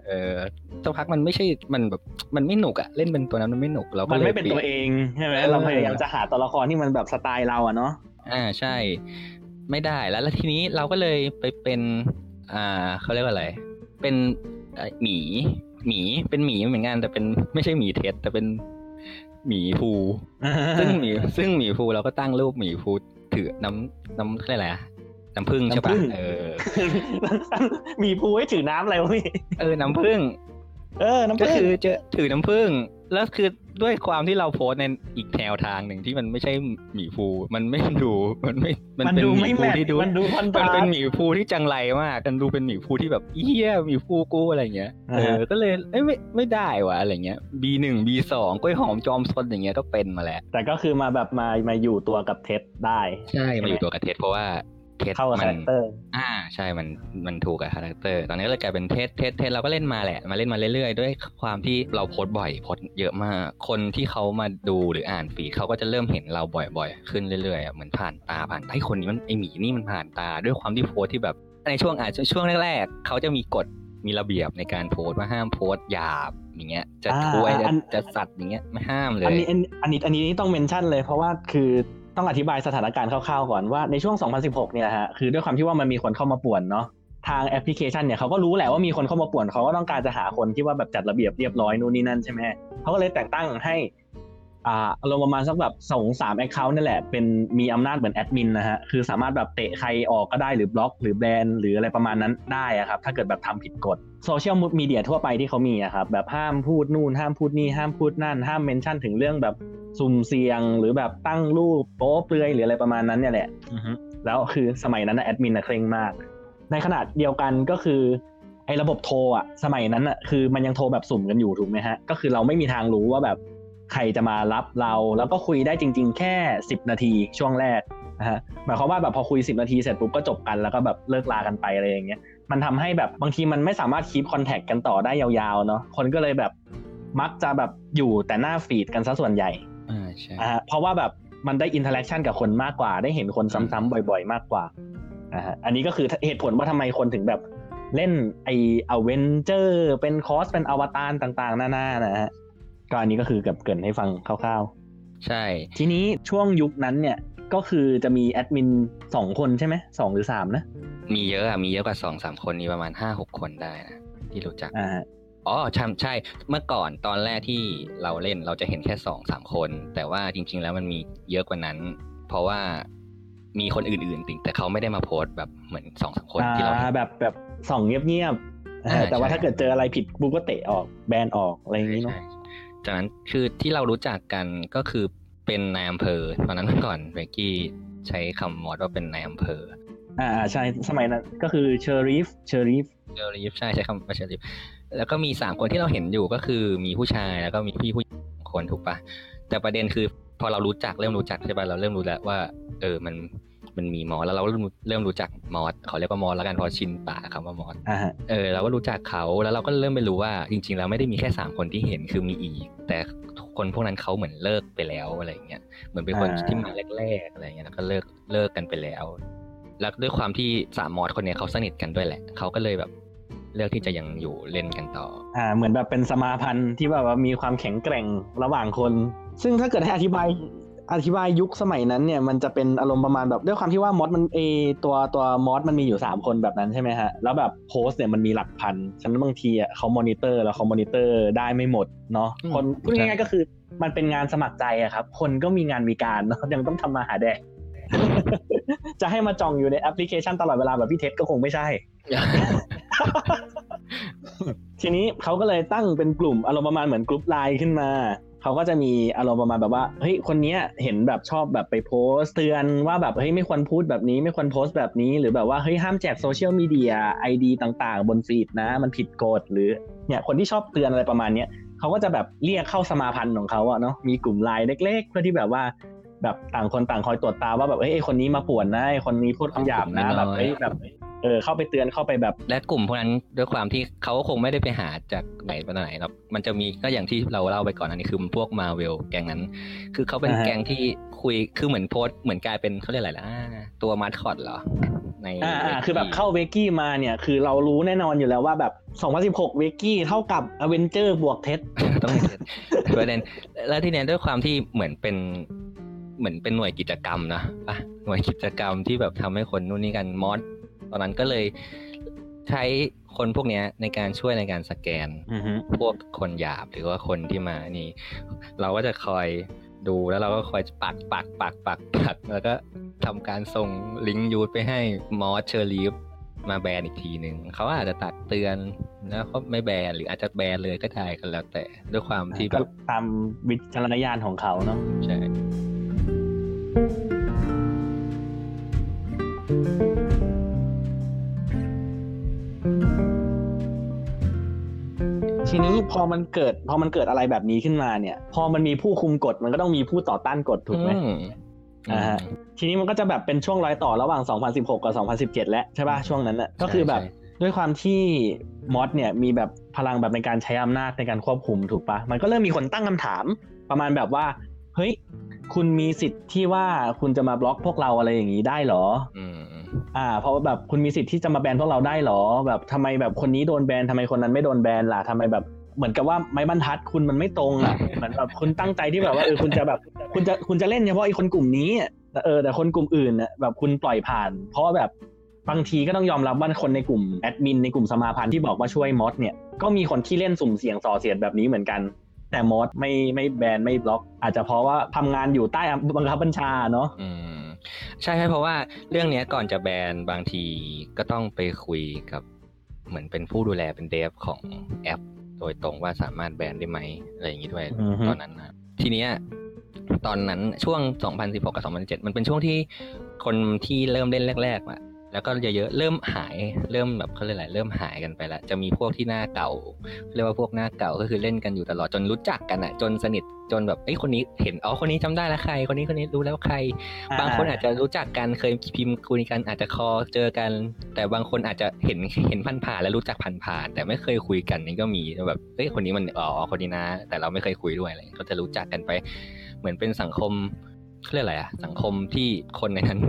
เออสักพักมันไม่ใช่ มันแบบ มันไม่หนุกอะเล่นเป็นตัวนั้นมันไม่หนุก เราก็มันเลยไม่เป็นตัวเองใช่ไหมเราพยายามจะหาตัวละครที่มันแบบสไตล์เราอะเนาะ อ่า ใช่ ไม่ได้ แล้ว แล้วทีนี้เราก็เลยไปเป็น อ่าเขาเรียกว่าอะไร เป็นเอ่อหมี หมีเป็นหมีเหมือนกันแต่เป็นไม่ใช่หมีเท็ดแต่เป็นหมีภูซึ่งหมีซึ่งหมีภูเราก็ตั้งรูปหมีภูถือน้ำน้ำเขาเรียกอะไรอะน้ำผึ้งใช่ปะน้ำผึ้งเออมีภูให้ถือน้ำอะไรวะพี่เออน้ำผึ้งเออ น้ำก็ผึ้งคือจะถือน้ำผึ้งแล้วคือ ด้วยความที่เราโพสต์ในอีกแนวทางหนึ่งที่มันไม่ใช่หมีภูมันไม่ดูมันไม่มันเป็นดูหไม่มีแมภูทที่ดูมันดูคอนทมันราเป็นสต์หมีภูที่จังไรมากมันดูเป็นหมีภูที่แบบเอี้ยหมีภูกูอะไรเงี้ยอ่าเอฮะอก็เลยเอ้ยไม่ไม่ได้วะอะไรเงี้ย B หนึ่ง B สองกล้วยหอมจอมซนอย่างเงี้ยก็เป็นมาแล้ว แต่ก็คือมาแบบมามาอยู่ตัวกับเท็ดได้ ใช่มาอยู่ตัวกับเทสเพราะว่าเทสเข้ากับมัคาแรคเตอร์ อ่า ใช่มันมันถูกกับ character ตอนนี้ก็เลยกลายเป็นเทสเทสเทสเราก็เล่นมาแหละ มาเล่นมาเรื่อยๆ ด้วยความที่เราโพสต์บ่อยโพสต์เยอะมาก คนที่เขามาดูหรืออ่าน feed เขาก็จะเริ่มเห็นเราบ่อยๆ ขึ้นเรื่อยๆอะเหมือนผ่านตาผ่านไอ้คนนี้มันไอหมีนี่มันผ่านตาด้วยความที่โพสต์ที่แบบในช่วงอาจจะช่วงแรกๆเขาจะมีกฎมีระเบียบในการโพสต์ว่าห้ามโพสต์หยาบอย่างเงี้ย จะอ่าควยจะอันจะสัตว์อย่างเงี้ยไม่ห้ามเลย อันนี้อันอันนี้อันนี้ต้อง mention เลยเพราะว่าคือ ต้องอธิบายสถานการณ์คร่าวๆก่อนว่าในช่วง 2016 เนี่ยฮะคือด้วยความที่ว่ามันมีคนเข้ามาป่วนเนาะทางแอปพลิเคชันเนี่ยเขาก็รู้แหละว่ามีคนเข้ามาป่วนเขาก็ต้องการจะหาคนที่ว่าแบบจัดระเบียบเรียบร้อยนู่นนี่นั่นใช่ไหมเขาก็เลยแต่งตั้งให้ อ่าอารมณ์ประมาณสักแบบสองสาม account นี่แหละเป็นมีอำนาจเหมือนแอดมินนะฮะคือสามารถแบบเตะใครออกก็ได้หรือบล็อก หรือแบนหรืออะไรประมาณนั้นได้อะครับถ้าเกิดแบบทำผิดกฎโซเชียลมีเดียทั่วไปที่เขามีอะครับแบบห้ามพูดนู่นห้ามพูดนี่ห้ามพูดนั่นห้ามเมนชั่นถึงเรื่องแบบสุ่มเสี่ยง หรือแบบตั้งรูปโป๊เปลือยหรืออะไรประมาณนั้นเนี่ยแหละอือฮึแล้วคือสมัยนั้นนะแอดมินนะเคร่งมาก ในขณะเดียวกันก็คือไอ้ระบบโทรอะสมัยนั้นอะคือมันยังโทรแบบสุ่มกันอยู่ถูกไหมฮะก็คือเราไม่มีทางรู้ว่าแบบ ใครจะมารับเรา แล้วก็คุยได้จริง ๆ แค่ 10 นาทีช่วงแรกนะฮะหมายความว่าแบบพอคุย 10 นาทีเสร็จปุ๊บก็จบกันแล้วก็แบบเลิกลากันไปอะไรอย่างเงี้ยมันทำให้แบบบางทีมันไม่สามารถ keep contact กันต่อได้ยาวๆเนาะคนก็เลยแบบมักจะแบบอยู่แต่หน้า feed กันซะส่วนใหญ่อ่าใช่อ่าฮะเพราะว่าแบบมันได้ interaction กับคนมากกว่า ได้เห็นคนซ้ำๆบ่อย ๆ มากกว่าอ่าฮะอันนี้ก็คือเหตุผลว่าทำไมคนถึงแบบเล่นไออเวนเจอร์เป็น cos เป็นอวตารต่างๆหน้าๆนะฮะ ก็อันนี้ก็คือกับเกริ่นให้ฟังคร่าวใช่ๆทีนี้ช่วงยุคนั้นเนี่ยก็คือจะมีแอดมินสองคนใช่ไหมสองหรือสามนะ มีเยอะอะมีเยอะกว่าสองสามคนมีประมาณห้าหกคนได้นะที่รู้จักอ่าฮะอ๋อใช่ใช่ เมื่อก่อนตอนแรกที่เราเล่นเราจะเห็นแค่สองสามคน แต่ว่าจริง ๆ แล้วมันมีเยอะกว่านั้น เพราะว่ามีคนอื่นๆติแต่เขาไม่ได้มาโพสต์แบบเหมือนสองสามคนที่เราเห็อ่านแบบแบบส่องเงียบๆอ่าอ่าแต่ว่าใช่ถ้าเกิดเจออะไรผิดบูก็เตะออกแบนออกอะไรอย่างนี้เนาะใช่ จากนั้นคือที่เรารู้จักกันก็คือเป็นนายอำเภอตอนนั้นเมื่อก่อน Wakie ใช้คำ mod ว่าเป็นนายอำเภอ อ่าใช่สมัยนั้นก็คือ sheriff sheriff sheriff ใช่ใช้คำว่า sheriff แล้วก็มีสามคนที่เราเห็นอยู่ก็คือมีผู้ชายแล้วก็มีพี่ผู้หญิงสองคนถูกปะแต่ประเด็นคือพอเรารู้จักเริ่มรู้จักใช่ปะเราเริ่มรู้แล้วว่า เออมัน มันมี mod แล้วเราเริ่มเริ่มรู้จัก mod เขาเรียกว่า mod แล้วกันเพราะชินปากคำว่า mod อ่าฮะเออเราก็รู้จักเขาแล้วเราก็เริ่มไปรู้ว่าจริง ๆ แล้วไม่ได้มีแค่สามคนที่เห็นคือมีอีก แต่คนพวกนั้นเขาเหมือนเลิกไปแล้วอะไรอย่างเงี้ยเหมือนเป็นคนอ่าที่มาแรกๆอะไรอย่างเงี้ยแล้วก็เลิกเลิกกันไปแล้ว แล้วด้วยความที่สามมอสคนเนี้ยเขาสนิทกันด้วยแหละเขาก็เลยแบบเลือกที่จะยังอยู่เล่นกันต่อ อ่า เหมือนแบบเป็นสมาพันธ์ที่แบบว่ามีความแข็งแกร่งระหว่างคน ซึ่งถ้าเกิดให้อธิบาย อธิบายยุคสมัยนั้นเนี่ยมันจะเป็นอารมณ์ประมาณแบบด้วยความที่ว่ามอสมันเอตัวตัวมอสมันมีอยู่ 3 คนแบบนั้นใช่ไหมฮะแล้วแบบโพสต์เนี่ยมันมีหลักพันฉะนั้นบางทีอะเขามอนิเตอร์แล้วเขามอนิเตอร์ได้ไม่หมดเนาะอืมคนพูดใช่ง่ายๆก็คือมันเป็นงานสมัครใจอะครับ คนก็มีงานมีการเนาะยังต้องทำมาหาแดกจะให้มาจองอยู่ในแอปพลิเคชันตลอดเวลาแบบพี่ Ted ก็คงไม่ใช่ ทีนี้เขาก็เลยตั้งเป็นกลุ่มอารมณ์ประมาณเหมือนกลุ่มไลน์ขึ้นมา เขาก็จะมีอารมณ์ประมาณแบบว่าเฮ้ยคนเนี้ยเห็นแบบชอบแบบไปโพสเตือนว่าแบบเฮ้ยไม่ควรพูดแบบนี้ ไม่ควรโพสต์แบบนี้ หรือแบบว่าเฮ้ยห้ามแจกโซเชียลมีเดียไอดีต่างๆ บนฟีดนะ มันผิดกฎหรือเนี่ยคนที่ชอบเตือนอะไรประมาณเนี้ยเขาก็จะแบบเรียกเข้าสมาพันธ์ของเขาอะเนาะมีกลุ่มไลน์เล็ก ๆ เพื่อที่แบบว่าแบบต่างคนต่างคอยตรวจตาว่าแบบเฮ้ยคนนี้มาป่วนนะคนนี้พูดคำหยาบนะแบบเฮ้ยแบบ เออเข้าไปเตือนเข้าไปแบบ และกลุ่มพวกนั้นด้วยความที่เขาก็คงไม่ได้ไปหาจากไหนมาไหนหรอกมันจะมีก็อย่างที่เราเล่าไปก่อนอันนี้คือพวกมาเวลแกงนั้น คือเขาเป็นอ่าฮะแกงที่คุยคือเหมือนโพสต์เหมือนกลายเป็นเขาเรียกอะไรล่ะตัวมาสคอตเหรอในอ่าอ่า Wakie คือแบบเข้า Wakie มาเนี่ยคือเรารู้แน่นอนอยู่แล้วว่าแบบ 2016 Wakie เท่ากับอเวนเจอร์บวก Ted ต้องเห็นประเด็นแล้วทีเนี้ยด้วยความที่เหมือนเป็นเหมือนเป็นหน่วยกิจกรรมนะปะหน่วยกิจกรรมที่แบบทำให้คนนู่นนี่กัน mod ตอนนั้นก็เลยใช้คนพวกเนี้ยในการช่วยในการสแกนอือฮึพวกคนหยาบหรือว่าคนที่มานี่ เราก็จะคอยดูแล้วเราก็คอยปักปักปักปักปักแล้วก็ทำการส่งลิงก์ยูทไปให้ mod sheriff มาแบนอีกทีหนึ่งเขาอาจจะตักเตือนแล้วเขาไม่แบนหรืออาจจะแบนเลยก็ได้กันแล้วแต่ด้วยความที่แบบก็ตามวิจารณญาณของเขาเนาะใช่ ทีนี้พอมันเกิด พอมันเกิดอะไรแบบนี้ขึ้นมาเนี่ย พอมันมีผู้คุมกฎมันก็ต้องมีผู้ต่อต้านกฎถูกไหมอืมอ่าฮะทีนี้มันก็จะแบบเป็นช่วงรอยต่อระหว่าง 2016 กับ 2017 แล้วใช่ป่ะช่วงนั้นน่ะก็คือแบบใช่ด้วยความที่มอสเนี่ยมีแบบพลังแบบในการใช้อำนาจในการควบคุมถูกปะมันก็เริ่มมีคนตั้งคำถาม ประมาณแบบว่าเฮ้ยคุณมีสิทธิ์ที่ว่าคุณจะมาบล็อกพวกเราอะไรอย่างนี้ได้เหรอ อืมอ่า เพราะว่าแบบคุณมีสิทธิ์ที่จะมาแบนพวกเราได้เหรอ แบบทำไมแบบคนนี้โดนแบนทำไมคนนั้นไม่โดนแบนล่ะทำไมแบบเหมือนกับว่าไม้บรรทัดคุณมันไม่ตรงอะเหมือนแบบคุณตั้งใจที่แบบว่าเออคุณจะแบบ คุณจะคุณจะเล่นเฉพาะไอ้คนกลุ่มนี้อะแต่เออแต่คนกลุ่มอื่นน่ะแบบคุณปล่อยผ่าน เพราะว่าแบบบางทีก็ต้องยอมรับว่าคนในกลุ่มแอดมินในกลุ่มสมาพันธ์ที่บอกว่าช่วยมอสเนี่ยก็มีคนที่เล่นสุ่มเสี่ยงส่อเสียดแบบนี้เหมือนกัน แต่มอสไม่ไม่แบนไม่บล็อก อาจจะเพราะว่าทำงานอยู่ใต้บังคับบัญชาเนาะอืม ใช่ใช่เพราะว่าเรื่องเนี้ยก่อนจะแบนบางทีก็ต้องไปคุยกับเหมือนเป็นผู้ดูแลเป็นเดฟของแอป โดยตรงว่าสามารถแบนได้ไหมอะไรอย่างนี้ด้วยอือฮึตอนนั้นนะทีเนี้ยตอนนั้นช่วง 2016 กับ 2017 มันเป็นช่วงที่คนที่เริ่มเล่นแรกๆอะ แล้วก็เยอะๆเริ่มหายเริ่มแบบเขาเรียกอะไรเริ่มหายกันไปแล้วจะมีพวกที่หน้าเก่าเรียกว่าพวกหน้าเก่าก็คือเล่นกันอยู่ตลอดจนรู้จักกันอะจนสนิทจนแบบเอ้ยคนนี้เห็นอ๋อคนนี้จำได้แล้วใคร คนนี้คนนี้รู้แล้วใคร บางคนอาจจะรู้จักกันเคยพิมพ์คุยกันอาจจะคอเจอกัน แต่บางคนอาจจะเห็นเห็นผ่านผ่านๆแล้วรู้จักผ่านผ่านๆแต่ไม่เคยคุยกันนี่ก็มีแบบเอ้ยคนนี้มันอ๋อคนนี้นะ แต่เราไม่เคยคุยด้วยอะไรก็จะรู้จักกันไป เหมือนเป็นสังคมเขาเรียกอะไรอะสังคมที่คนในนั้น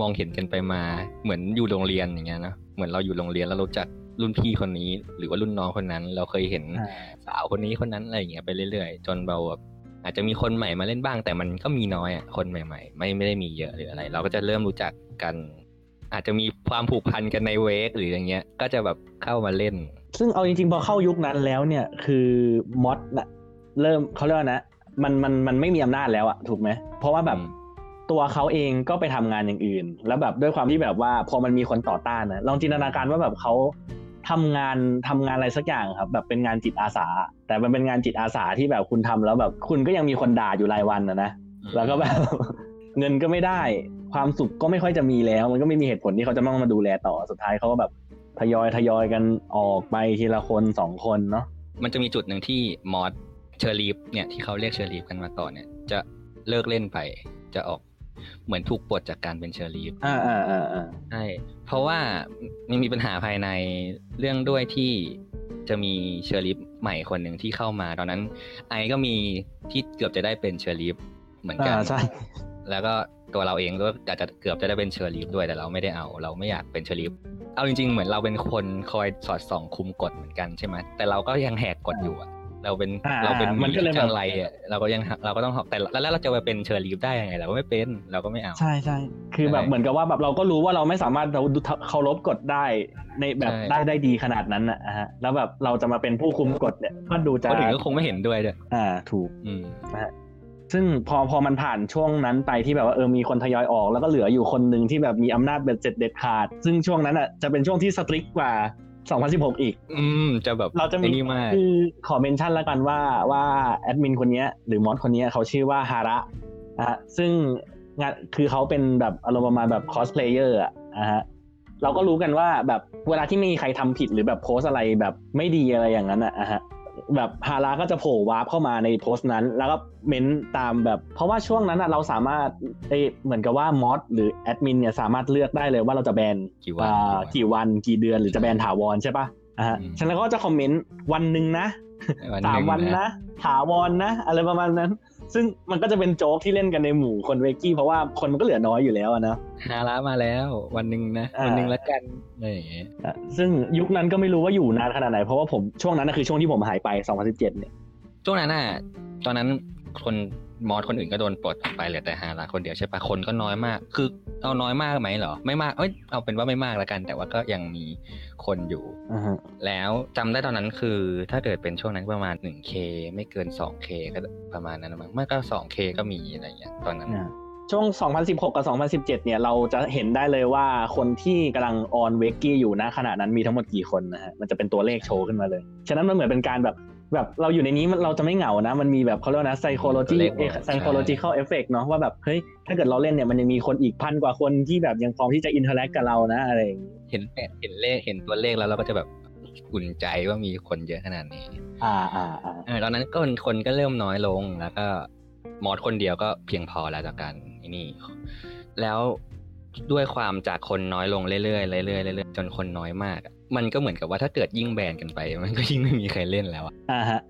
มองเห็นกันไปมา เหมือนอยู่โรงเรียนอย่างเงี้ยนะเหมือนเราอยู่โรงเรียนแล้วรู้จักรุ่นพี่คนนี้ หรือว่ารุ่นน้องคนนั้น เราเคยเห็นอ่าสาวคนนี้คนนั้นอะไรอย่างเงี้ยไปเรื่อยๆ จนเราแบบอาจจะมีคนใหม่มาเล่นบ้าง แต่มันก็มีน้อยอะคนใหม่ ๆ ไม่ไม่ได้มีเยอะหรืออะไร เราก็จะเริ่มรู้จักกัน อาจจะมีความผูกพันกันในเวกหรืออย่างเงี้ย ก็จะแบบเข้ามาเล่น ซึ่งเอาจริงๆพอเข้ายุคนั้นแล้วเนี่ยคือมอสน่ะเริ่มเขาเรียกว่านะมันมันมันไม่มีอำนาจแล้วอะถูกไหมเพราะว่าแบบอืม ตัวเขาเองก็ไปทำงานอย่างอื่น แล้วแบบด้วยความที่แบบว่าพอมันมีคนต่อต้านนะลองจินตนาการว่าแบบเขาทำงานทำงานอะไรสักอย่างครับ แบบเป็นงานจิตอาสา แต่มันเป็นงานจิตอาสาที่แบบคุณทำแล้วแบบคุณก็ยังมีคนด่าอยู่รายวันนะนะแล้วก็แบบเงินก็ไม่ได้ ความสุขก็ไม่ค่อยจะมีแล้ว มันก็ไม่มีเหตุผลที่เขาจะต้องมาดูแลต่อสุดท้ายเขาก็แบบทยอยทยอยกันออกไปทีละคนสองคนเนาะมันจะมีจุดหนึ่งที่ mod sheriff เนี่ยที่เขาเรียก sheriff กันมาก่อนเนี่ย จะเลิกเล่นไปจะออก เหมือนถูกปลดจากการเป็น sheriff อ่าอ่าอ่าอ่าใช่เพราะว่ามันมีปัญหาภายในเรื่องด้วยที่จะมี sheriff ใหม่คนหนึ่งที่เข้ามา ตอนนั้น ไอก็มีที่เกือบจะได้เป็น sheriff เหมือนกันอ่าใช่แล้วก็ตัวเราเองก็อาจจะเกือบจะได้เป็น sheriff ด้วยแต่เราไม่ได้เอา เราไม่อยากเป็น sheriff เอาจริง ๆ เหมือนเราเป็นคนคอยสอดส่องคุมกฎเหมือนกันใช่ไหมแต่เราก็ยังแหกกฎอยู่อะ เราเป็นอ่าเราเป็นมันก็เลยแบบจัญไรอะเราก็ยังเราก็ต้องแต่แล้วเราจะไปเป็น sheriff ได้ยังไงเราก็ไม่เป็นเราก็ไม่เอาใช่ใช่คือแบบใช่เหมือนกับว่าแบบเราก็รู้ว่าเราไม่สามารถเราเคารพกฎได้ในแบบใช่ได้ได้ดีขนาดนั้นนะฮะแล้วแบบเราจะมาเป็นผู้คุมกฎเนี่ยก็ดูจะคนอื่นก็คงไม่เห็นด้วยด้วยอ่าถูกอืมซึ่งพอพอมันผ่านช่วงนั้นไปที่แบบว่าเออมีคนทยอยออก แล้วก็เหลืออยู่คนหนึ่งที่แบบมีอำนาจเบ็ดเสร็จเด็ดขาด ซึ่งช่วงนั้นอะจะเป็นช่วงที่สตริกกว่า 2016 อีก อืม จะแบบเราจะมีไอ้นี่มากคือขอเมนชั่นแล้วกันว่าว่าแอดมินคนเนี้ยหรือ mod คนเนี้ยเขาชื่อว่าฮาระนะฮะซึ่งงานคือเขาเป็นแบบอารมณ์ประมาณแบบคอสเพลเยอร์อะนะฮะเราก็รู้กันว่าแบบเวลาที่มีใครทำผิดหรือแบบโพสอะไรแบบไม่ดีอะไรอย่างนั้นอะนะฮะ แบบฮาราก็จะโผล่ warp เข้ามาในโพสต์นั้น แล้วก็เม้นตามแบบ เพราะว่าช่วงนั้นอะเราสามารถเอยเหมือนกับว่า mod หรือแอดมินเนี่ยสามารถเลือกได้เลยว่าเราจะแบนกี่วันอ่ากี่วันกี่เดือนหรือจะแบนถาวรใช่ปะอ่าฮะอืมฉะนั้นก็จะคอมเมนต์วันหนึ่งนะวันหสามนึ่งวันนะถาวรนะ อะไรประมาณนั้น ซึ่งมันก็จะเป็นโจ๊กที่เล่นกันในหมู่คนเวกกี้เพราะว่าคนมันก็เหลือน้อยอยู่แล้วอะนะฮาระมาแล้ว วันหนึ่งนะอ่าวันหนึ่งละกันอะไรอย่างเงี้ยอะซึ่งยุคนั้นก็ไม่รู้ว่าอยู่นานขนาดไหนเพราะว่าผมช่วงนั้นนะคือช่วงที่ผมหายไป 2017 เนี่ยช่วงนั้นน่ะตอนนั้นคน มอสคนอื่นก็โดนปลดออกไปเหลือแต่ฮาระคนเดียวใช่ปะคนก็น้อยมาก คือเอาน้อยมากไหมเหรอ ไม่มาก เอ้ยเอาเป็นว่าไม่มากละกัน แต่ว่าก็ยังมีคนอยู่อ่าฮะแล้วจำได้ตอนนั้นคือ ถ้าเกิดเป็นช่วงนั้นประมาณ 1K ไม่เกิน 2K ก็ประมาณนั้นมั้งไม่ก็ 2K ก็มีอะไรอย่างเงี้ยตอนนั้นอ่าช่วง 2016 กับ 2017 เนี่ย เราจะเห็นได้เลยว่าคนที่กำลังออนเวกกี้อยู่นะขณะนั้นมีทั้งหมดกี่คนนะฮะ มันจะเป็นตัวเลขโชว์ขึ้นมาเลย ฉะนั้นมันเหมือนเป็นการแบบ แบบเราอยู่ในนี้มันเราจะไม่เหงานะ มันมีแบบเขาเรียกว่านะ psychology ตัวเลขบอก psychological effect เนาะว่าแบบเฮ้ยถ้าเกิดเราเล่นเนี่ยมันยังมีคนอีกพันกว่าคนที่แบบยังพร้อมที่จะ interact กับเรานะอะไรอย่างงี้เห็นเห็นเลขเห็นตัวเลขแล้วเราก็จะแบบอุ่นใจว่ามีคนเยอะขนาดนี้ อ่าอ่าอ่าเออตอนนั้นก็คนก็เริ่มน้อยลงแล้วก็มอดคนเดียวก็เพียงพอแล้วจากการไอ้นี่ แล้วด้วยความจากคนน้อยลงเรื่อยๆเรื่อยๆเรื่อยๆจนคนน้อยมากอะ มันก็เหมือนกับว่าถ้าเกิดยิ่งแบนกันไป มันก็ยิ่งไม่มีใครเล่นแล้วอะอ่าฮะ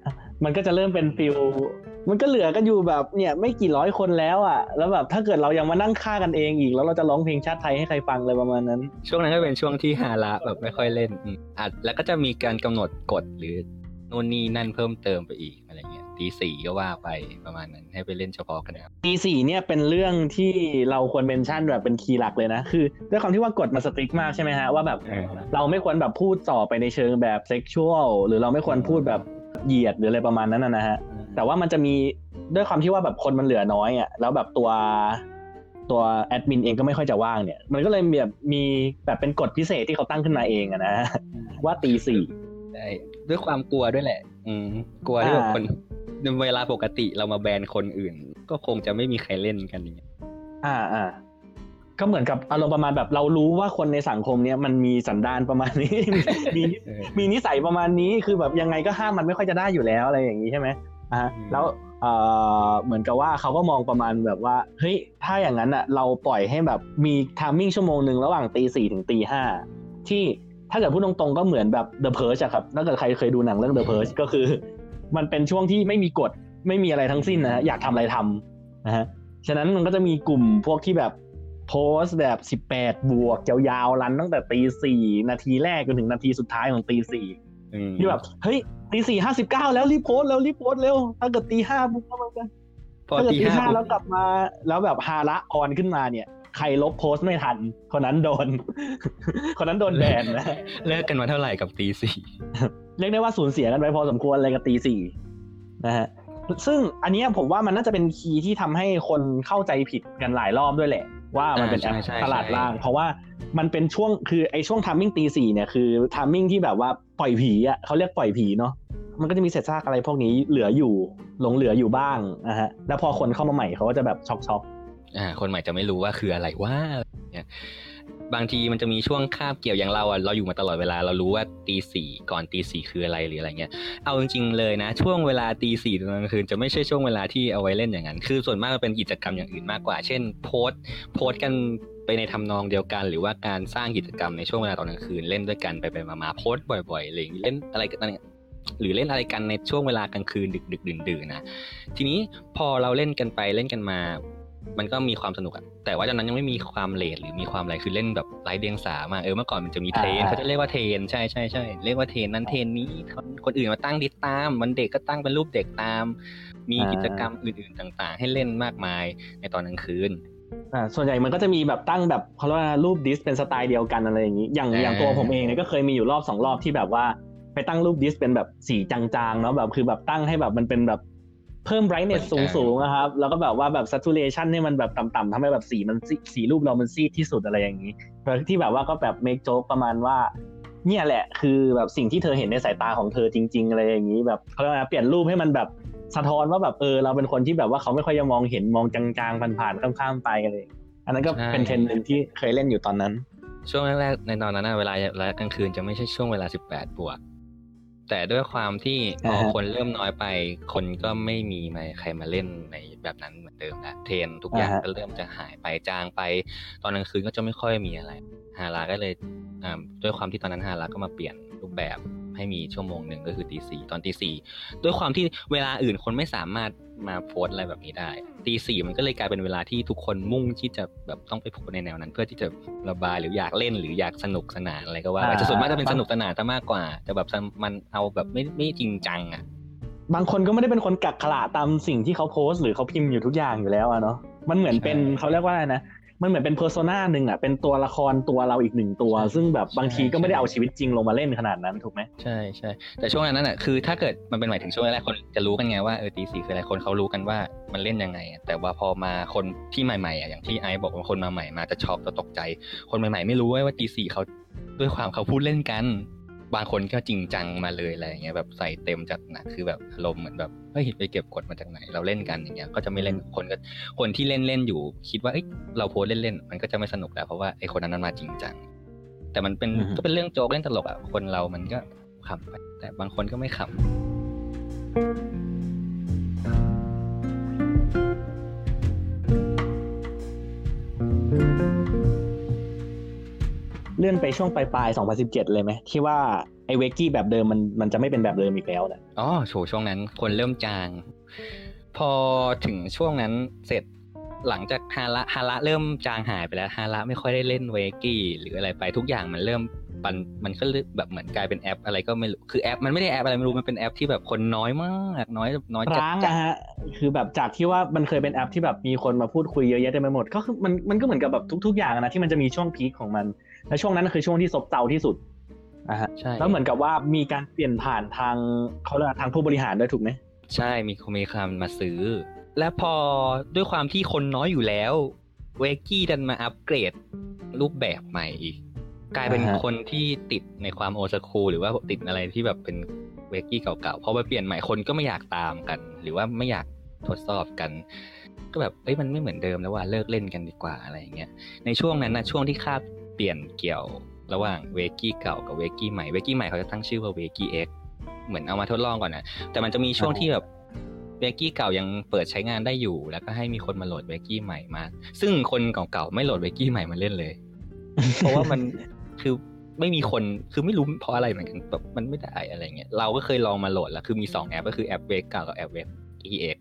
มันก็จะเริ่มเป็นฟิลมันก็เหลือกันอยู่แบบเนี่ยไม่กี่ร้อยคนแล้วอะ แล้วแบบถ้าเกิดเรายังมานั่งฆ่ากันเองอีก แล้วเราจะร้องเพลงชาติไทยให้ใครฟังเลยประมาณนั้น ช่วงนั้นก็เป็นช่วงที่ฮาระแบบไม่ค่อยเล่นอืมอะแล้วก็จะมีการกำหนดกฎหรือนู่นนี่นั่นเพิ่มเติมไปอีกอะไรเงี้ย ตีสี่ก็ว่าไปประมาณนั้นให้ไปเล่นเฉพาะกันนะครับปีสี่เนี่ยเป็นเรื่องที่เราควรเมนชั่นแบบเป็นคีย์หลักเลยนะ คือด้วยความที่ว่ากฎมันสตริกมากใช่ไหมฮะว่าแบบเออเราไม่ควรแบบพูดต่อไปในเชิงแบบเซ็กชวลหรือเราไม่ควรพูดแบบเหยียดหรืออะไรประมาณนั้นนะนะฮะแต่ว่ามันจะมีด้วยความที่ว่าแบบคนมันเหลือน้อยอะแล้วแบบตัวตัวแอดมินเองก็ไม่ค่อยจะว่างเนี่ย มันก็เลยมีแบบมีแบบเป็นกฎพิเศษที่เขาตั้งขึ้นมาเองอะนะว่าตีสี่ได้ด้วยความกลัวด้วยแหละ อืมกลัวที่แบบอ่าคนในเวลาปกติเรามาแบนคนอื่น ก็คงจะไม่มีใครเล่นกันอย่างเงี้ยอ่าอ่าก็เหมือนกับอารมณ์ประมาณแบบเรารู้ว่าคนในสังคมเนี้ยมันมีสันดานประมาณนี้ มีเออมีนิสัยประมาณนี้คือแบบยังไงก็ห้ามมันไม่ค่อยจะได้อยู่แล้วอะไรอย่างนี้ใช่ไหมอ่าฮะอืมแล้วเอ่อเหมือนกับว่าเขาก็มองประมาณแบบว่าเฮ้ยถ้าอย่างนั้นอะเราปล่อยให้แบบมีทามมิ่งชั่วโมงหนึ่งระหว่างตีสี่ถึงตีห้าที่ ถ้าเกิดพูดตรงๆก็เหมือนแบบ The Purge อะครับถ้าเกิดใครเคยดูหนังเรื่อง The Purge ก็คือ มันเป็นช่วงที่ไม่มีกฎไม่มีอะไรทั้งสิ้นนะฮะอยากทำอะไรทำนะฮะฉะนั้นมันก็จะมีกลุ่มพวกที่แบบโพสต์แบบ 18 บวกยาวๆรันตั้งแต่ตีสี่นาทีแรกจนถึงนาทีสุดท้ายของตีสี่อืมที่แบบเฮ้ยตีสี่ห้าสิบเก้าแล้วรีบโพสต์แล้วรีบโพสต์เร็วถ้าเกิดตีห้าปุ๊บก็มันจะพอถ้าเกิดตีตีห้าห้าแล้วกลับมาแล้วแบบฮาระ on ขึ้นมาเนี่ย ใครลบโพสต์ไม่ทัน คนนั้นโดน คนนั้นโดนแบนนะเลิกกันมาเท่าไหร่กับตีสี่เรียกได้ว่าสูญเสียกันไปพอสมควรเลยกับตีสี่นะฮะซึ่งอันเนี้ยผมว่ามันน่าจะเป็น key ที่ทำให้คนเข้าใจผิดกันหลายรอบด้วยแหละ ว่ามันเป็นแอปตลาดล่าง เพราะว่ามันเป็นช่วงคือไอช่วง timing ตีสี่เนี่ยคือ timing ที่แบบว่าปล่อยผีอะเขาเรียกปล่อยผีเนาะมันก็จะมีเศษซากอะไรพวกนี้เหลืออยู่หลงเหลืออยู่บ้างนะฮะแล้วพอคนเข้ามาใหม่เขาก็จะแบบช็อกช็อก อ่าคนใหม่จะไม่รู้ว่าคืออะไรว่าเนี่ยบางทีมันจะมีช่วงคาบเกี่ยวอย่างเราอะเราอยู่มาตลอดเวลาเรารู้ว่าตีสี่ก่อนตีสี่คืออะไรหรืออะไรเงี้ยเอาจริงๆเลยนะ ช่วงเวลาตีสี่ตอนกลางคืนจะไม่ใช่ช่วงเวลาที่เอาไว้เล่นอย่างนั้น คือส่วนมากมันเป็นกิจกรรมอย่างอื่นมากกว่า เช่น โพสต์โพสต์กันไปในทำนองเดียวกัน หรือว่าการสร้างกิจกรรมในช่วงเวลาตอนกลางคืนเล่นด้วยกันไปไปมาๆโพสต์บ่อยๆอะไรอเล่นอะไรกันเนี่ยหรือเล่นอะไรกันในช่วงเวลากลางคืนดึกดึกดื่นดื่นๆนะทีนี้พอเราเล่นกันไปเล่นกันมา มันก็มีความสนุกอะแต่ว่าตอนนั้นยังไม่มีความ rate หรือมีความอะไรคือเล่นแบบไร้เดียงสามากเออเมื่อก่อนมันจะมีเทรนด์เขาจะเรียกว่าเทรนด์ใช่ใช่ใช่เรียกว่าเทรนด์นั้นเทรนด์นี้คนคนอื่นมาตั้ง dis ตามวันเด็กก็ตั้งเป็นรูปเด็กตาม มีกิจกรรมอื่นๆต่าง ๆ ให้เล่นมากมายในตอนกลางคืนอ่าส่วนใหญ่มันก็จะมีแบบตั้งแบบเขาเรียกว่ารูปดิสเป็นสไตล์เดียวกันอะไรอย่างนี้ อย่างอ่าอย่างตัวผมเองเนี่ยก็เคยมีอยู่รอบสองรอบที่แบบว่าไปตั้งรูปดิสเป็นแบบสีจางๆเนาะแบบคือแบบตั้งให้แบบมันเป็นแบบ เพิ่ม brightness สูงๆนะครับ แล้วก็แบบว่าแบบ saturation ให้มันแบบต่ำๆทำให้แบบสีมันซีสีรูปเรามันซีดที่สุดอะไรอย่างนี้ที่แบบว่าก็แบบ make joke ประมาณว่าเนี่ยแหละคือแบบสิ่งที่เธอเห็นในสายตาของเธอจริง ๆ อะไรอย่างนี้แบบเขาเรียกว่าเปลี่ยนรูปให้มันแบบสะท้อนว่าแบบเออเราเป็นคนที่แบบว่าเขาไม่ค่อยจะมองเห็นมองจางๆผ่านๆข้ามๆไปอะไรอย่างงี้อันนั้นก็ใช่เป็นเทรนด์หนึ่งที่เคยเล่นอยู่ตอนนั้น ช่วงแรกๆในตอนนั้นนะเวลาเวลากลางคืนจะไม่ใช่ช่วงเวลา 18บวก แต่ด้วยความที่พออ่าฮะคนเริ่มน้อยไป คนก็ไม่มีมาใครมาเล่นในแบบนั้นเหมือนเดิมแล้วเทรนทุกอย่างก็เริ่มจะหายไปจางไป ตอนกลางคืนก็จะไม่ค่อยมีอะไรฮาราก็เลยอ่าด้วยความที่ตอนนั้นฮาราก็มาเปลี่ยนรูปแบบ ให้มีชั่วโมงหนึ่งก็คือตีสี่ตอนตีสี่ด้วยความที่เวลาอื่นคนไม่สามารถมาโพสต์อะไรแบบนี้ได้ตีสี่มันก็เลยกลายเป็นเวลาที่ทุกคนมุ่งที่จะแบบต้องไปโพสต์ในแนวนั้น เพื่อที่จะระบายหรืออยากเล่นหรืออยากสนุกสนานอะไรก็ว่าไปจะส่วนมากจะเป็นสนุกสนานแต่มากกว่าแต่แบบมันเอาแบบไม่ไม่จริงจังอะบางคนก็ไม่ได้เป็นคนกักขระตามสิ่งที่เขาโพสต์หรือเขาพิมพ์อยู่ทุกอย่างอยู่แล้วอะเนาะมันเหมือนเป็นใช่เขาเรียกว่าอะไรนะ มันเหมือนเป็นเพอร์โซนาหนึ่งอะเป็นตัวละครตัวเราอีกหนึ่งตัวใช่ซึ่งแบบบางทีก็ไม่ได้ใช่เอาชีวิตจริงลงมาเล่นขนาดนั้นถูกไหมใช่ใช่แต่ช่วงนั้นน่ะคือถ้าเกิดมันเป็นหมายถึงช่วงแรกๆคนจะรู้กันไงว่าเออตีสี่คืออะไรคนเขารู้กันว่ามันเล่นยังไงอะแต่ว่าพอมาคนที่ใหม่ๆอะอย่างที่ไอซ์บอกว่าคนมาใหม่มาจะช็อกจะตกใจ คนใหม่ๆ ไม่รู้เว้ยว่าตีสี่เขาด้วยความเขาพูดเล่นกัน บางคนก็จริงจังมาเลยอะไรอย่างเงี้ยแบบใส่เต็มจัดหนักคือแบบอารมณ์เหมือนแบบเฮ้ยไปเก็บกดมาจากไหน เราเล่นกันอย่างเงี้ยก็จะไม่เล่นคนก็คนที่เล่นเล่นๆอยู่ คิดว่าเอ้ยเราโพสต์เล่นๆมันก็จะไม่สนุกแล้วเพราะว่าไอ้คนนั้นมันมาจริงจังแต่มันเป็นก็เป็นเรื่องโจ๊กเล่นตลกอะคนเรามันก็ขำไปแต่บางคนก็ไม่ขำ เลื่อนไปช่วงปลายๆ2017 เลยไหมที่ว่าไอ้เวกกี้แบบเดิมมันมันจะไม่เป็นแบบเดิมอีกแล้วนะอ๋อโถช่วงนั้นคนเริ่มจาง พอถึงช่วงนั้นเสร็จหลังจากฮาระฮาระเริ่มจางหายไปแล้วฮาระไม่ค่อยได้เล่นเวกี้หรืออะไรไปทุกอย่างมันเริ่มปันมันก็แบบเหมือนกลายเป็นแอป อะไรก็ไม่รู้คือแอป มันไม่ได้แอปอะไรไม่รู้มันเป็นแอปที่แบบคนน้อยมากน้อยน้อยจัดร้างจัดนะฮะคือแบบจากที่ว่ามันเคยเป็นแอปที่แบบมีคนมาพูดคุยเยอะแยะเต็มไปหมดก็คือมันมันก็เหมือนกับแบบทุก ๆ อย่างนะที่มันจะมีช่วงพีคของมัน และช่วงนั้นคือช่วงที่ซบเซาที่สุดอะฮะใช่แล้วเหมือนกับว่ามีการเปลี่ยนผ่านทางเขาเรียกว่าทางผู้บริหารด้วยถูกไหมใช่มีคนมีคำมาซื้อ และพอด้วยความที่คนน้อยอยู่แล้วเวกี้ดันมาอัปเกรดรูปแบบใหม่อีกกลายเป็นคนที่ติดในความโอสคูลหรือว่าติดอะไรที่แบบเป็นเวกี้เก่าๆพอมาเปลี่ยนใหม่คนก็ไม่อยากตามกัน หรือว่าไม่อยากทดสอบกัน ก็แบบเอ้ยมันไม่เหมือนเดิมแล้วว่าเลิกเล่นกันดีกว่าอะไรอย่างเงี้ยในช่วงนั้นนะช่วงที่คาบ เปลี่ยนเกี่ยวระหว่างเวกี้เก่ากับเวกี้ใหม่เวกี้ใหม่เขาจะตั้งชื่อว่าเวกี้เอ็กเหมือนเอามาทดลองก่อนนะแต่มันจะมีช่วงที่แบบ Wakie เก่ายังเปิดใช้งานได้อยู่ แล้วก็ให้มีคนมาโหลด Wakie ใหม่มา ซึ่งคนเก่าๆไม่โหลด Wakie ใหม่มาเล่นเลย เพราะว่ามันคือไม่มีคนคือไม่รู้เพราะอะไรเหมือนกันแบบมันไม่ได้อะไรเงี้ยเราก็เคยลองมาโหลดแล้วคือมีสองแอปก็คือแอปเวกเก่ากับแอปเวกอี X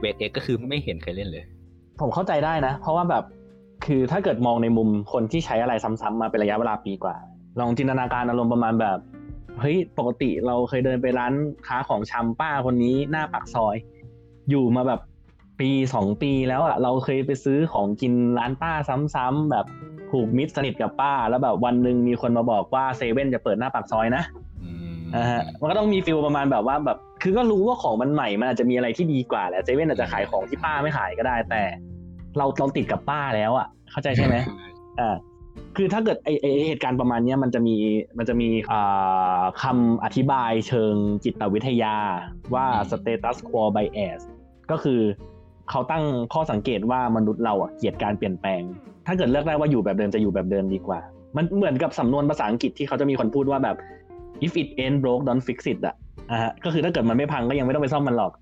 เวก X ก็คือไม่เห็นเคยเล่นเลย ผมเข้าใจได้นะ เพราะว่าแบบ คือถ้าเกิดมองในมุมคนที่ใช้อะไรซ้ำๆมาเป็นระยะเวลาปีกว่า ลองจินตนาการอารมณ์ประมาณแบบเฮ้ยปกติเราเคยเดินไปร้านค้าของชำป้าคนนี้หน้าปากซอย อยู่มาแบบปีสองปีแล้วอะเราเคยไปซื้อของกินร้านป้าซ้ำๆแบบผูกมิตรสนิทกับป้า แล้วแบบวันหนึ่งมีคนมาบอกว่าเซเว่นจะเปิดหน้าปากซอยนะอืมอ่าฮะมันก็ต้องมีฟิลประมาณแบบว่าแบบ คือก็รู้ว่าของมันใหม่มันอาจจะมีอะไรที่ดีกว่าแหละเซเว่นอาจจะขายของที่ป้าไม่ขายก็ได้แต่ เราเราติดกับป้าแล้วอะ เข้าใจใช่ไหมอ่าคือถ้าเกิดไอไอไอ้เหตุการณ์ประมาณเนี้ยมันจะมีมันจะมีอ่าคำอธิบายเชิงจิตวิทยาว่า status quo bias ก็คือเขาตั้งข้อสังเกตว่ามนุษย์เราอะเกลียดการเปลี่ยนแปลง ถ้าเกิดเลือกได้ว่าอยู่แบบเดิมจะอยู่แบบเดิมดีกว่า มันเหมือนกับสำนวนภาษาอังกฤษที่เขาจะมีคนพูดว่าแบบ if it ain't broke don't fix it อะอ่าฮะก็คือถ้าเกิดมันไม่พังก็ยังไม่ต้องไปซ่อมมันหรอกอืม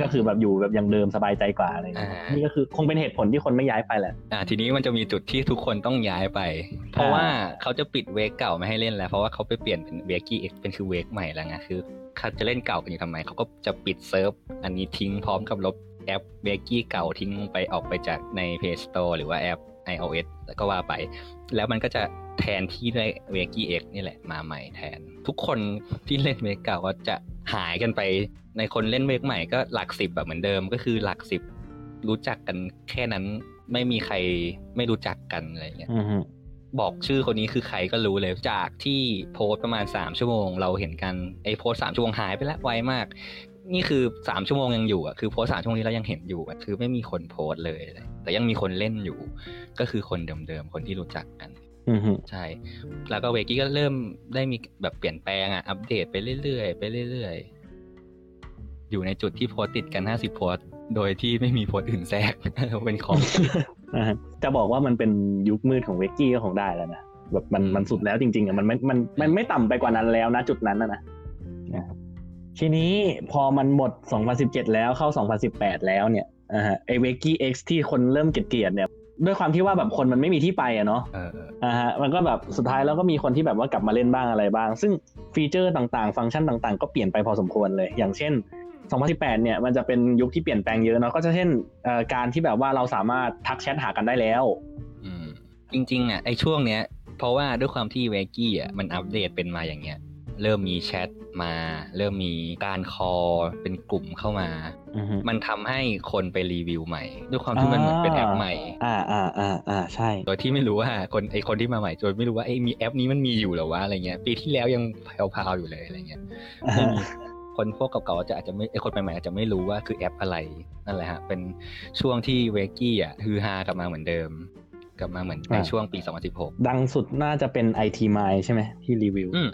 ก็คือแบบอยู่แบบอย่างเดิมสบายใจกว่าอะไรอย่างเงี้ยอ่านี่นี่ก็คือคงเป็นเหตุผลที่คนไม่ย้ายไปแหละอ่าทีนี้มันจะมีจุดที่ทุกคนต้องย้ายไป เพราะอ่าว่าเขาจะปิดเวกเก่าไม่ให้เล่นแล้ว เพราะว่าเขาไปเปลี่ยนเป็น Wakie X เป็นคือเวกใหม่แล้วไงคือเขาจะเล่นเก่ากันอยู่ทำไม เขาก็จะปิดเซิร์ฟอันนี้ทิ้งพร้อมกับลบแอป Wakie เก่าทิ้งไปออกไปจากใน Play Store หรือว่าแอป iOS แล้วก็ว่าไป แล้วมันก็จะแทนที่ด้วย Wakie X นี่แหละมาใหม่แทน ทุกคนที่เล่นเวกเก่าก็จะ หายกันไปในคนเล่นเวกใหม่ก็หลักสิบแบบเหมือนเดิมก็คือหลักสิบรู้จักกันแค่นั้นไม่มีใครไม่รู้จักกันอะไรอย่างเงี้ยอือฮึบอกชื่อคนนี้คือใครก็รู้เลย จากที่โพสต์ประมาณสามชั่วโมง เราเห็นกันไอ้โพสต์สามชั่วโมงหายไปแล้วไวมาก นี่คือสามชั่วโมงยังอยู่อะคือโพสต์สามชั่วโมงนี้เรายังเห็นอยู่อะคือไม่มีคนโพสต์เลย แต่ยังมีคนเล่นอยู่ ก็คือคนเดิมๆคนที่รู้จักกันอือฮึ ใช่ แล้วก็เวกี้ก็เริ่มได้มีแบบเปลี่ยนแปลงอะ อัปเดตไปเรื่อยๆไปเรื่อยๆ อยู่ในจุดที่โพสต์ติดกันห้าสิบโพสต์โดยที่ไม่มีโพสต์อื่นแทรกเป็นของอ่าฮะจะบอกว่ามันเป็นยุคมืดของเวกกี้ก็คงได้แล้วนะแบบมันมันสุดแล้วจริงๆอะมันไม่มันมันไม่ต่ำไปกว่านั้นแล้วนะจุดนั้นนะนะนะครับทีนี้พอมันหมด 2017 แล้วเข้า 2018 แล้วเนี่ยอ่าฮะไอเวกกี้ X ที่คนเริ่มเกลียดๆเนี่ย ด้วยความที่ว่าแบบคนมันไม่มีที่ไปอะเนาะเออเอออ่าฮะมันก็แบบสุดท้ายแล้วก็มีคนที่แบบว่ากลับมาเล่นบ้างอะไรบ้าง ซึ่งฟีเจอร์ต่างๆ ฟังก์ชันต่าง ๆ ก็เปลี่ยนไปพอสมควรเลย อย่างเช่น 2018 เนี่ยมันจะเป็นยุคที่เปลี่ยนแปลงเยอะเนาะก็จะเช่นเอ่อการที่แบบว่าเราสามารถทักแชทหากันได้แล้วอืมจริงๆอะไอช่วงเนี้ยเพราะว่าด้วยความที่ Wakie อะมันอัปเดตเป็นมาอย่างเงี้ย เริ่มมีแชทมา เริ่มมีการ call เป็นกลุ่มเข้ามาอือฮึมันทำให้คนไปรีวิวใหม่ ด้วยความที่มันเหมือนเป็นแอปใหม่ อ่าอ่าอ่าอ่าใช่ โดยที่ไม่รู้ว่าคนไอคนที่มาใหม่โดยไม่รู้ว่าไอยมีแอปนี้มันมีอยู่เหรอวะอะไรเงี้ย ปีที่แล้วยังพาวๆอยู่เลยอะไรเงี้ยไม่มีคนพวกเก่าๆจะอาจจะไม่ไอคนใหม่ๆอาจจะไม่รู้ว่าคือแอปอะไรนั่นแหละฮะเป็นช่วงที่ Wakie อะฮือฮากลับมาเหมือนเดิม กลับมาเหมือนในอ่าช่วงปี 2016 ดังสุดน่าจะเป็น IT m i ใช่ไหมที่รีวิวอืม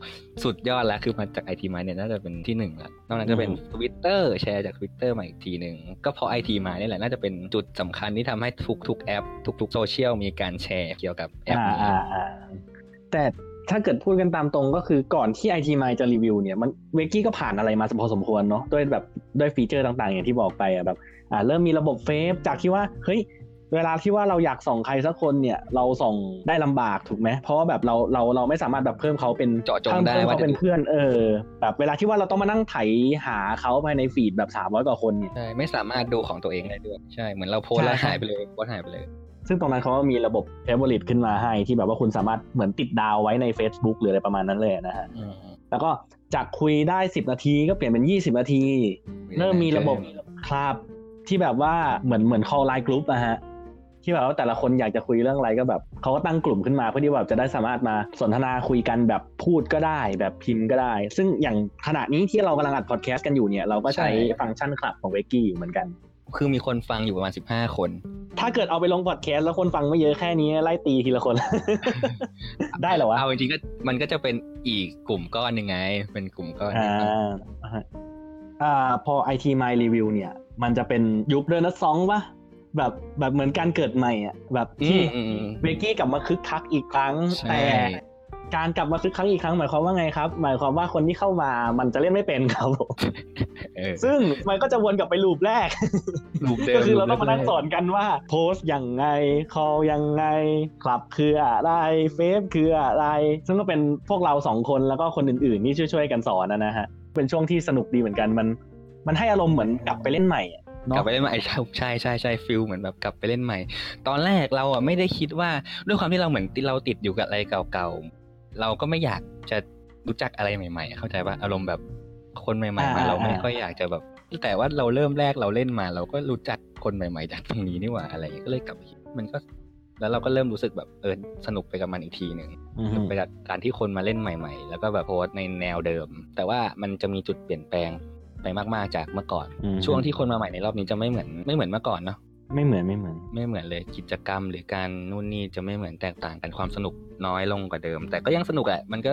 สุดยอดแล้วคือมาจากไอทีมาเนี่ยน่าจะเป็นที่หนึ่งแล้วนอกนั้นจะเป็นอืมทวิตเตอร์แชร์จากทวิตเตอร์มาอีกทีหนึ่ง ก็เพราะไอทีมาเนี่ยแหละน่าจะเป็นจุดสำคัญที่ทำให้ทุกๆแอป ทุกๆโซเชียลมีการแชร์เกี่ยวกับแอปอ่านี้อ่าอ่าแต่ถ้าเกิดพูดกันตามตรงก็คือก่อนที่ IT m i จะรีวิวเนี่ยมัน Wakie ก็ผ่านอะไรมาพอสมควรเนาะด้วยแบบด้วยฟีเจอร์ต่างๆ อย่างที่บอกไปอะแบบอ่าเริ่มมีระบบ fave จากที่ว่าเฮ้ย เวลาที่ว่าเราอยากส่องใครสักคนเนี่ยเราส่องได้ลำบากถูกไหมเพราะว่าแบบเราเราเราไม่สามารถแบบเพิ่มเขาเป็นเจาะจงเพิ่มได้เพิ่มว่าเขาเป็นเพื่อนเออ แบบเวลาที่ว่าเราต้องมานั่งไถหาเขาภายใน feed แบบ300กว่าคนเนี่ยใช่ไม่สามารถดูของตัวเองได้ด้วยใช่เหมือนเราโพสต์แล้วใช่หายไปเลยโพสต์หายไปเลยซึ่งตรงนั้นเขาก็มีระบบ favorite ขึ้นมาให้ที่แบบว่าคุณสามารถเหมือนติดดาวไว้ใน Facebook หรืออะไรประมาณนั้นเลยนะฮะอืมแล้วก็จากคุยได้ 10 นาทีก็เปลี่ยนเป็น 20 นาที เริ่มมีระบบคลับที่แบบว่าเหมือนเหมือน call line group อะฮะ ที่แบบว่าแต่ละคนอยากจะคุยเรื่องอะไรก็แบบเขาก็ตั้งกลุ่มขึ้นมาเพื่อที่แบบจะได้สามารถมาสนทนาคุยกันแบบพูดก็ได้ แบบพิมพ์ก็ได้ ซึ่งอย่างขณะนี้ที่เรากำลังอัดพอดแคสต์กันอยู่เนี่ยเราก็ใช้ฟังก์ชันคลับของเวกี้อยู่เหมือนกัน คือมีคนฟังอยู่ประมาณ 15 คน ถ้าเกิดเอาไปลงพอดแคสต์แล้วคนฟังไม่เยอะแค่นี้ไล่ตีทีละคน ได้เหรอวะเอาจริงๆก็มันก็จะเป็นอีกกลุ่มก้อนหนึ่งไง เป็นกลุ่มก้อนหนึ่อ่างอ่าฮะอ่าพอ IT My Review เนี่ย มันจะเป็นยุคเรเนซองส์ปะ แบบแบบเหมือนการเกิดใหม่อะแบบอืที่มอืมอืมเวกี้กลับมาคึกคักอีกครั้งใช่แต่การกลับมาคึกคักอีกครั้งหมายความว่าไงครับ หมายความว่าคนที่เข้ามามันจะเล่นไม่เป็นครับผมเออซึ่งมันก็จะวนกลับไปลูปแรกลูปเดิมก็คือเราต้องมานั่งลูปสแรกอนกันว่า โพสต์ยังไง คอลยังไงคลับคืออะไรเฟซคืออะไร ซึ่งก็เป็นพวกเราสองคนแล้วก็คนอื่นๆที่ช่วยๆกันสอนนะฮะเป็นช่วงที่สนุกดีเหมือนกันมัน มันให้อารมณ์เหมือนกลับไปเล่นใหม่อะ กลับเนาะไปเล่นใหม่ใช่ใช่ใช่ใช่ฟิลเหมือนแบบกลับไปเล่นใหม่ ตอนแรกเราอะไม่ได้คิดว่าด้วยความที่เราเหมือนเราติดอยู่กับอะไรเก่าๆเราก็ไม่อยากจะรู้จักอะไรใหม่ๆ เข้าใจป่ะอารมณ์แบบคนใหม่ๆมาเราไม่ค่อยอยากจะแบบแต่ว่าเราเริ่มแรกเราเล่นมา เราก็รู้จักคนใหม่ๆ จากตรงนี้นี่หว่าอะไรอย่างเงี้ยก็เลยกลับไปคิดมันก็ แล้วเราก็เริ่มรู้สึกแบบเออสนุกไปกับมันอีกทีหนึ่งอือสฮึนุกไปกับการที่คนมาเล่นใหม่ ๆ แล้วก็แบบโพสต์ในแนวเดิม แต่ว่ามันจะมีจุดเปลี่ยนแปลง ไปมาก ๆ จากเมื่อก่อนอืมช่วงที่คนมาใหม่ในรอบนี้จะไม่เหมือนไม่เหมือนเมื่อก่อนเนาะไม่เหมือนไม่เหมือน ไม่เหมือนเลยกิจกรรม หรือการนู่นนี่จะไม่เหมือนแตกต่างกันความสนุกน้อยลงกว่าเดิม แต่ก็ยังสนุกแหละมันก็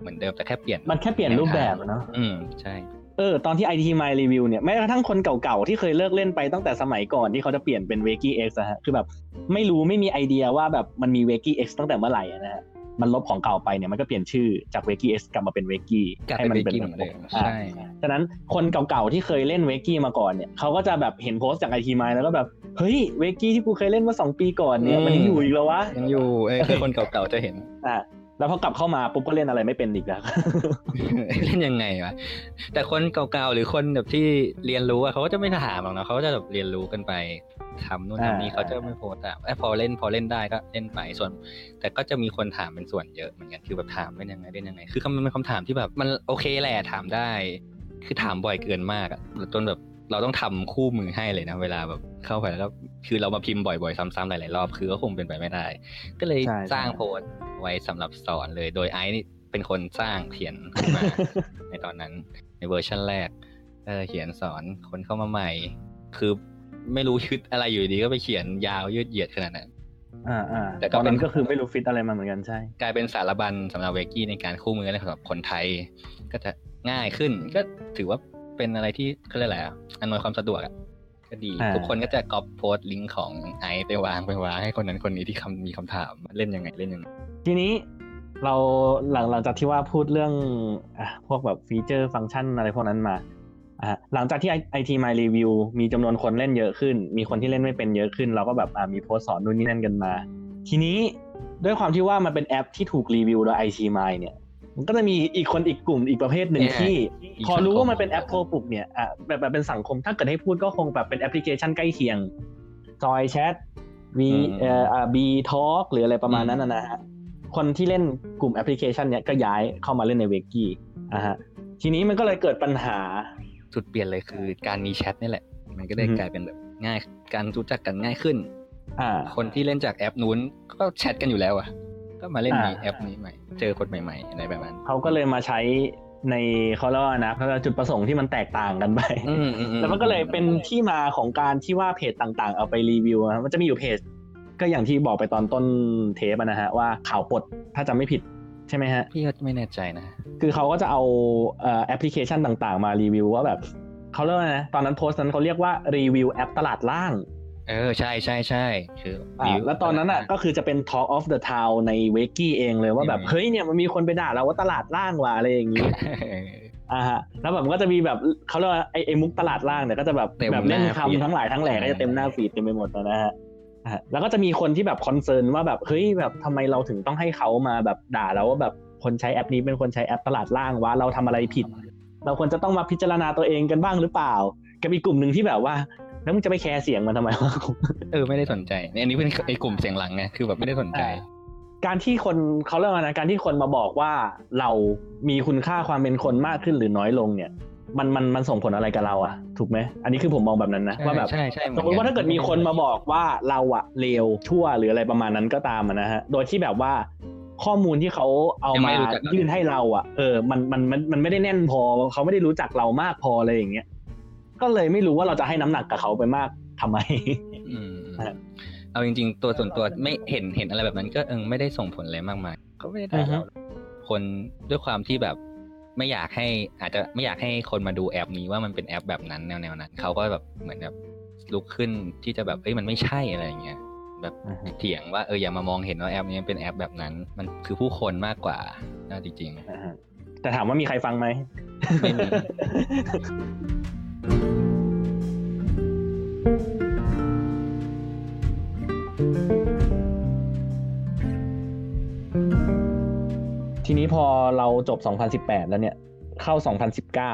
เหมือนเดิมแต่แค่เปลี่ยนมันแค่เปลี่ยนรูปแบบอะเนาะอืมใช่เออตอนที่ IT My Review เนี่ยแม้กระทั่งคนเก่าๆ ที่เคยเลิกเล่นไปตั้งแต่สมัยก่อนที่เขาจะเปลี่ยนเป็น w a k y X อะฮะคือแบบไม่รู้ไม่มีไอเดียว่าแบบมันมี w a k y X ตั้งแต่เมื่อไหร่อะนะฮะ มันลบของเก่าไปเนี่ยมันก็เปลี่ยนชื่อจาก w a k y X กลับมาเป็น w a k y กลับให้ไปมันเบกเป็นกี้เหมือนเดิมอ่าใช่ฉะนั้นคนเก่าๆที่เคยเล่น w a k y มาก่อนเนี่ยเขาก็จะแบบเห็นโพสต์จาก IT My แล้วก็แบบเฮ้ย w a k y ที่กูเคยเล่นเมื่อสองปีก่อนเนี่ยมันยังอยู่อีกแล้ววะยังอยู่เอ้ยคือคนเก่าๆจะเห็นอ่า แล้วพอกลับเข้ามาปุ๊บก็เล่นอะไรไม่เป็นอีกแล้ว เล่นยังไงวะ แต่คนเก่าๆหรือคนแบบที่เรียนรู้อะเขาก็จะไม่ถามหรอกนะเขาก็จะแบบเรียนรู้กันไปทำนู่นทำนี่อ่าเขาจะไม่โพสต์อะไอ้พอเล่นพอเล่นได้ก็เล่นไปส่วน แต่ก็จะมีคนถามเป็นส่วนเยอะเหมือนกันคือแบบถามเล่นยังไงเล่นยังไง คือมันเป็นคำถามที่แบบมันโอเคแหละถามได้ คือถามบ่อยเกินมากอะจนแบบ เราต้องทำคู่มือให้เลยนะเวลาแบบเข้าไปแล้วก็คือเรามาพิมพ์บ่อยๆซ้ำๆหลายๆรอบคือก็คงเป็นไปไม่ได้ ก็เลยใช่สร้างใช่โพสต์ไว้สำหรับสอนเลยโดยไอซ์นี่เป็นคนสร้างเขียนขึ้นมาในตอนนั้นในเวอร์ชันแรกเออเขียนสอนคนเข้ามาใหม่ คือไม่รู้คิดอะไรอยู่ดีก็ไปเขียนยาวยืดเหยียดขนาดนั้นอ่าอ่าแต่ก็ตอนนั้นเป็นก็คือไม่รู้ฟิตอะไรมาเหมือนกันใช่ กลายเป็นสารบัญสำหรับเวกี้ในการคู่มือและสำหรับคนไทย ก็จะง่ายขึ้นก็ถือว่า เป็นอะไรที่เขาเรียกอะไรอะอำนวยความสะดวกอะก็ดีอ่าทุกคนก็จะก๊อปโพสต์ลิงก์ของไอซ์ไปวางไปวางให้คนนั้นคนนี้ที่คำมีคำถามเล่นยังไงเล่นยังไงทีนี้เราหลังหลังจากที่ว่าพูดเรื่องอะพวกแบบฟีเจอร์ฟังก์ชันอะไรพวกนั้นมาอะหลังจากที่ไอทีมายรีวิวมีจำนวนคนเล่นเยอะขึ้น มีคนที่เล่นไม่เป็นเยอะขึ้น เราก็แบบอ่ามีโพสต์สอนนู่นนี่นั่นกันมา ทีนี้ด้วยความที่ว่ามันเป็นแอปที่ถูกรีวิวโดยไอทีมายเนี่ย มันก็จะมีอีกคนอีกกลุ่มอีกประเภทหนึ่งเนี่ยที่อีกพอรู้สังคมว่ามันเป็นแอปโทรปลุกเนี่ยอะแบบแบบเป็นสังคมถ้าเกิดให้พูดก็คงแบบเป็นแอปพลิเคชันใกล้เคียงจอยแชทมีเอ่อ BeeTalk หรืออะไรประมาณนั้นนะนะฮะคนที่เล่นกลุ่มแอปพลิเคชันเนี้ยก็ย้ายเข้ามาเล่นใน Wakieอะฮะทีนี้มันก็เลยเกิดปัญหาจุดเปลี่ยนเลยคือการมีแชทนี่แหละ มันก็ได้อือฮึกลายเป็นแบบง่าย การรู้จักกันง่ายขึ้นอ่าคนที่เล่นจากแอปนู้นก็แชทกันอยู่แล้วอะ ก็มาเล่นอ่าในแอปนี้ใหม่ เจอคนใหม่ๆอะไรแบบนั้นเขาก็เลยมาใช้ในเขาเรียกว่านะเขาเรียกว่าจุดประสงค์ที่มันแตกต่างกันไปอืมอืมอืมแล้วมันก็เลยเป็นที่มาของการที่ว่าเพจต่างๆ เอาไปรีวิวอะมันจะมีอยู่เพจ ก็อย่างที่บอกไปตอนต้นเทปอะนะฮะว่าข่าวปลดถ้าจำไม่ผิดใช่ไหมฮะพี่ก็ไม่แน่ใจนะ คือเขาก็จะเอาเอ่อแอปพลิเคชันต่างๆ มารีวิวว่าแบบเขาเรียกว่าไงนะตอนนั้นโพสต์นั้นเขาเรียกว่ารีวิวแอปตลาดล่าง เออใช่ใช่ใช่คืออ่าวิวแล้วตอนนั้นอะก็คือจะเป็น Talk of the Town ใน Wakie เองเลยว่าแบบอืมเฮ้ยเนี่ยมันมีคนไปด่าเราว่าตลาดล่างว่ะอะไรอย่างนี้อ่าฮะแล้วแบบมันก็จะมีแบบเขาเรียกว่าไอ้ไอ้มุกตลาดล่างเนี่ยก็จะแบบเต็มแบบเล่นหน้า feed คำทั้งหลายทั้งแหล่ก็จะเต็มหน้า feed เต็มไปหมดนะฮะอ่าฮะแล้วก็จะมีคนที่แบบ concern ว่าแบบเฮ้ยแบบทำไมเราถึงต้องให้เขามาแบบด่าเราว่าแบบคนใช้แอปนี้เป็นคนใช้แอปตลาดล่างวะเราทำอะไรผิด เราควรจะต้องมาพิจารณาตัวเองกันบ้างหรือเปล่า กับอีกกลุ่มหนึ่งที่แบบว่า แล้วมึงจะไปแคร์เสียงมันทำไมวะเออไม่ได้สนใจเนี่ยอันนี้เป็นไอ้กลุ่มเสียงหลังไงคือแบบไม่ได้สนใจ การที่คนเขาเรียกว่านะการที่คนมาบอกว่าเรามีคุณค่าความเป็นคนมากขึ้นหรือน้อยลงเนี่ยมันมันมันส่งผลอะไรกับเราอะถูกไหมอันนี้คือผมมองแบบนั้นนะใช่ว่าแบบใช่ใช่เหสมมติว่าถ้าเกิดมีคนมาบอกว่าเราอะเลวชั่วหรืออะไรประมาณนั้นก็ตามอะนะฮะโดยที่แบบว่าข้อมูลที่เขาเอามายื่นให้เราอะเออมันมันมันมันไม่ได้แน่นพอเขาไม่ได้รู้จักเรามากพออะไรอย่างเงี้ย ก็เลยไม่รู้ว่าเราจะให้น้ำหนักกับเขาไปมากทำไมอืมอ่าเอาจริง ๆ ตัวส่วนตัวไม่เห็นเห็นอะไรแบบนั้น ก็เออไม่ได้ส่งผลอะไรมากมายก็ไม่ได้ด่าอือฮึเราคนด้วยความที่แบบไม่อยากให้อาจจะไม่อยากให้คนมาดูแอปนี้ว่ามันเป็นแอปแบบนั้นแนวแนวนั้นเขาก็แบบเหมือนแบบลุกขึ้นที่จะแบบเอ้ยมันไม่ใช่อะไรอย่างเงี้ยแบบอือฮึเถียงว่าเอออย่ามามองเห็นว่าแอปนี้เป็นแอปแบบนั้น มันคือผู้คนมากกว่าน่าจริงอ่าฮะแต่ถามว่ามีใครฟังไหมไม่มี ทีนี้พอเราจบ 2018 แล้วเนี่ย เข้า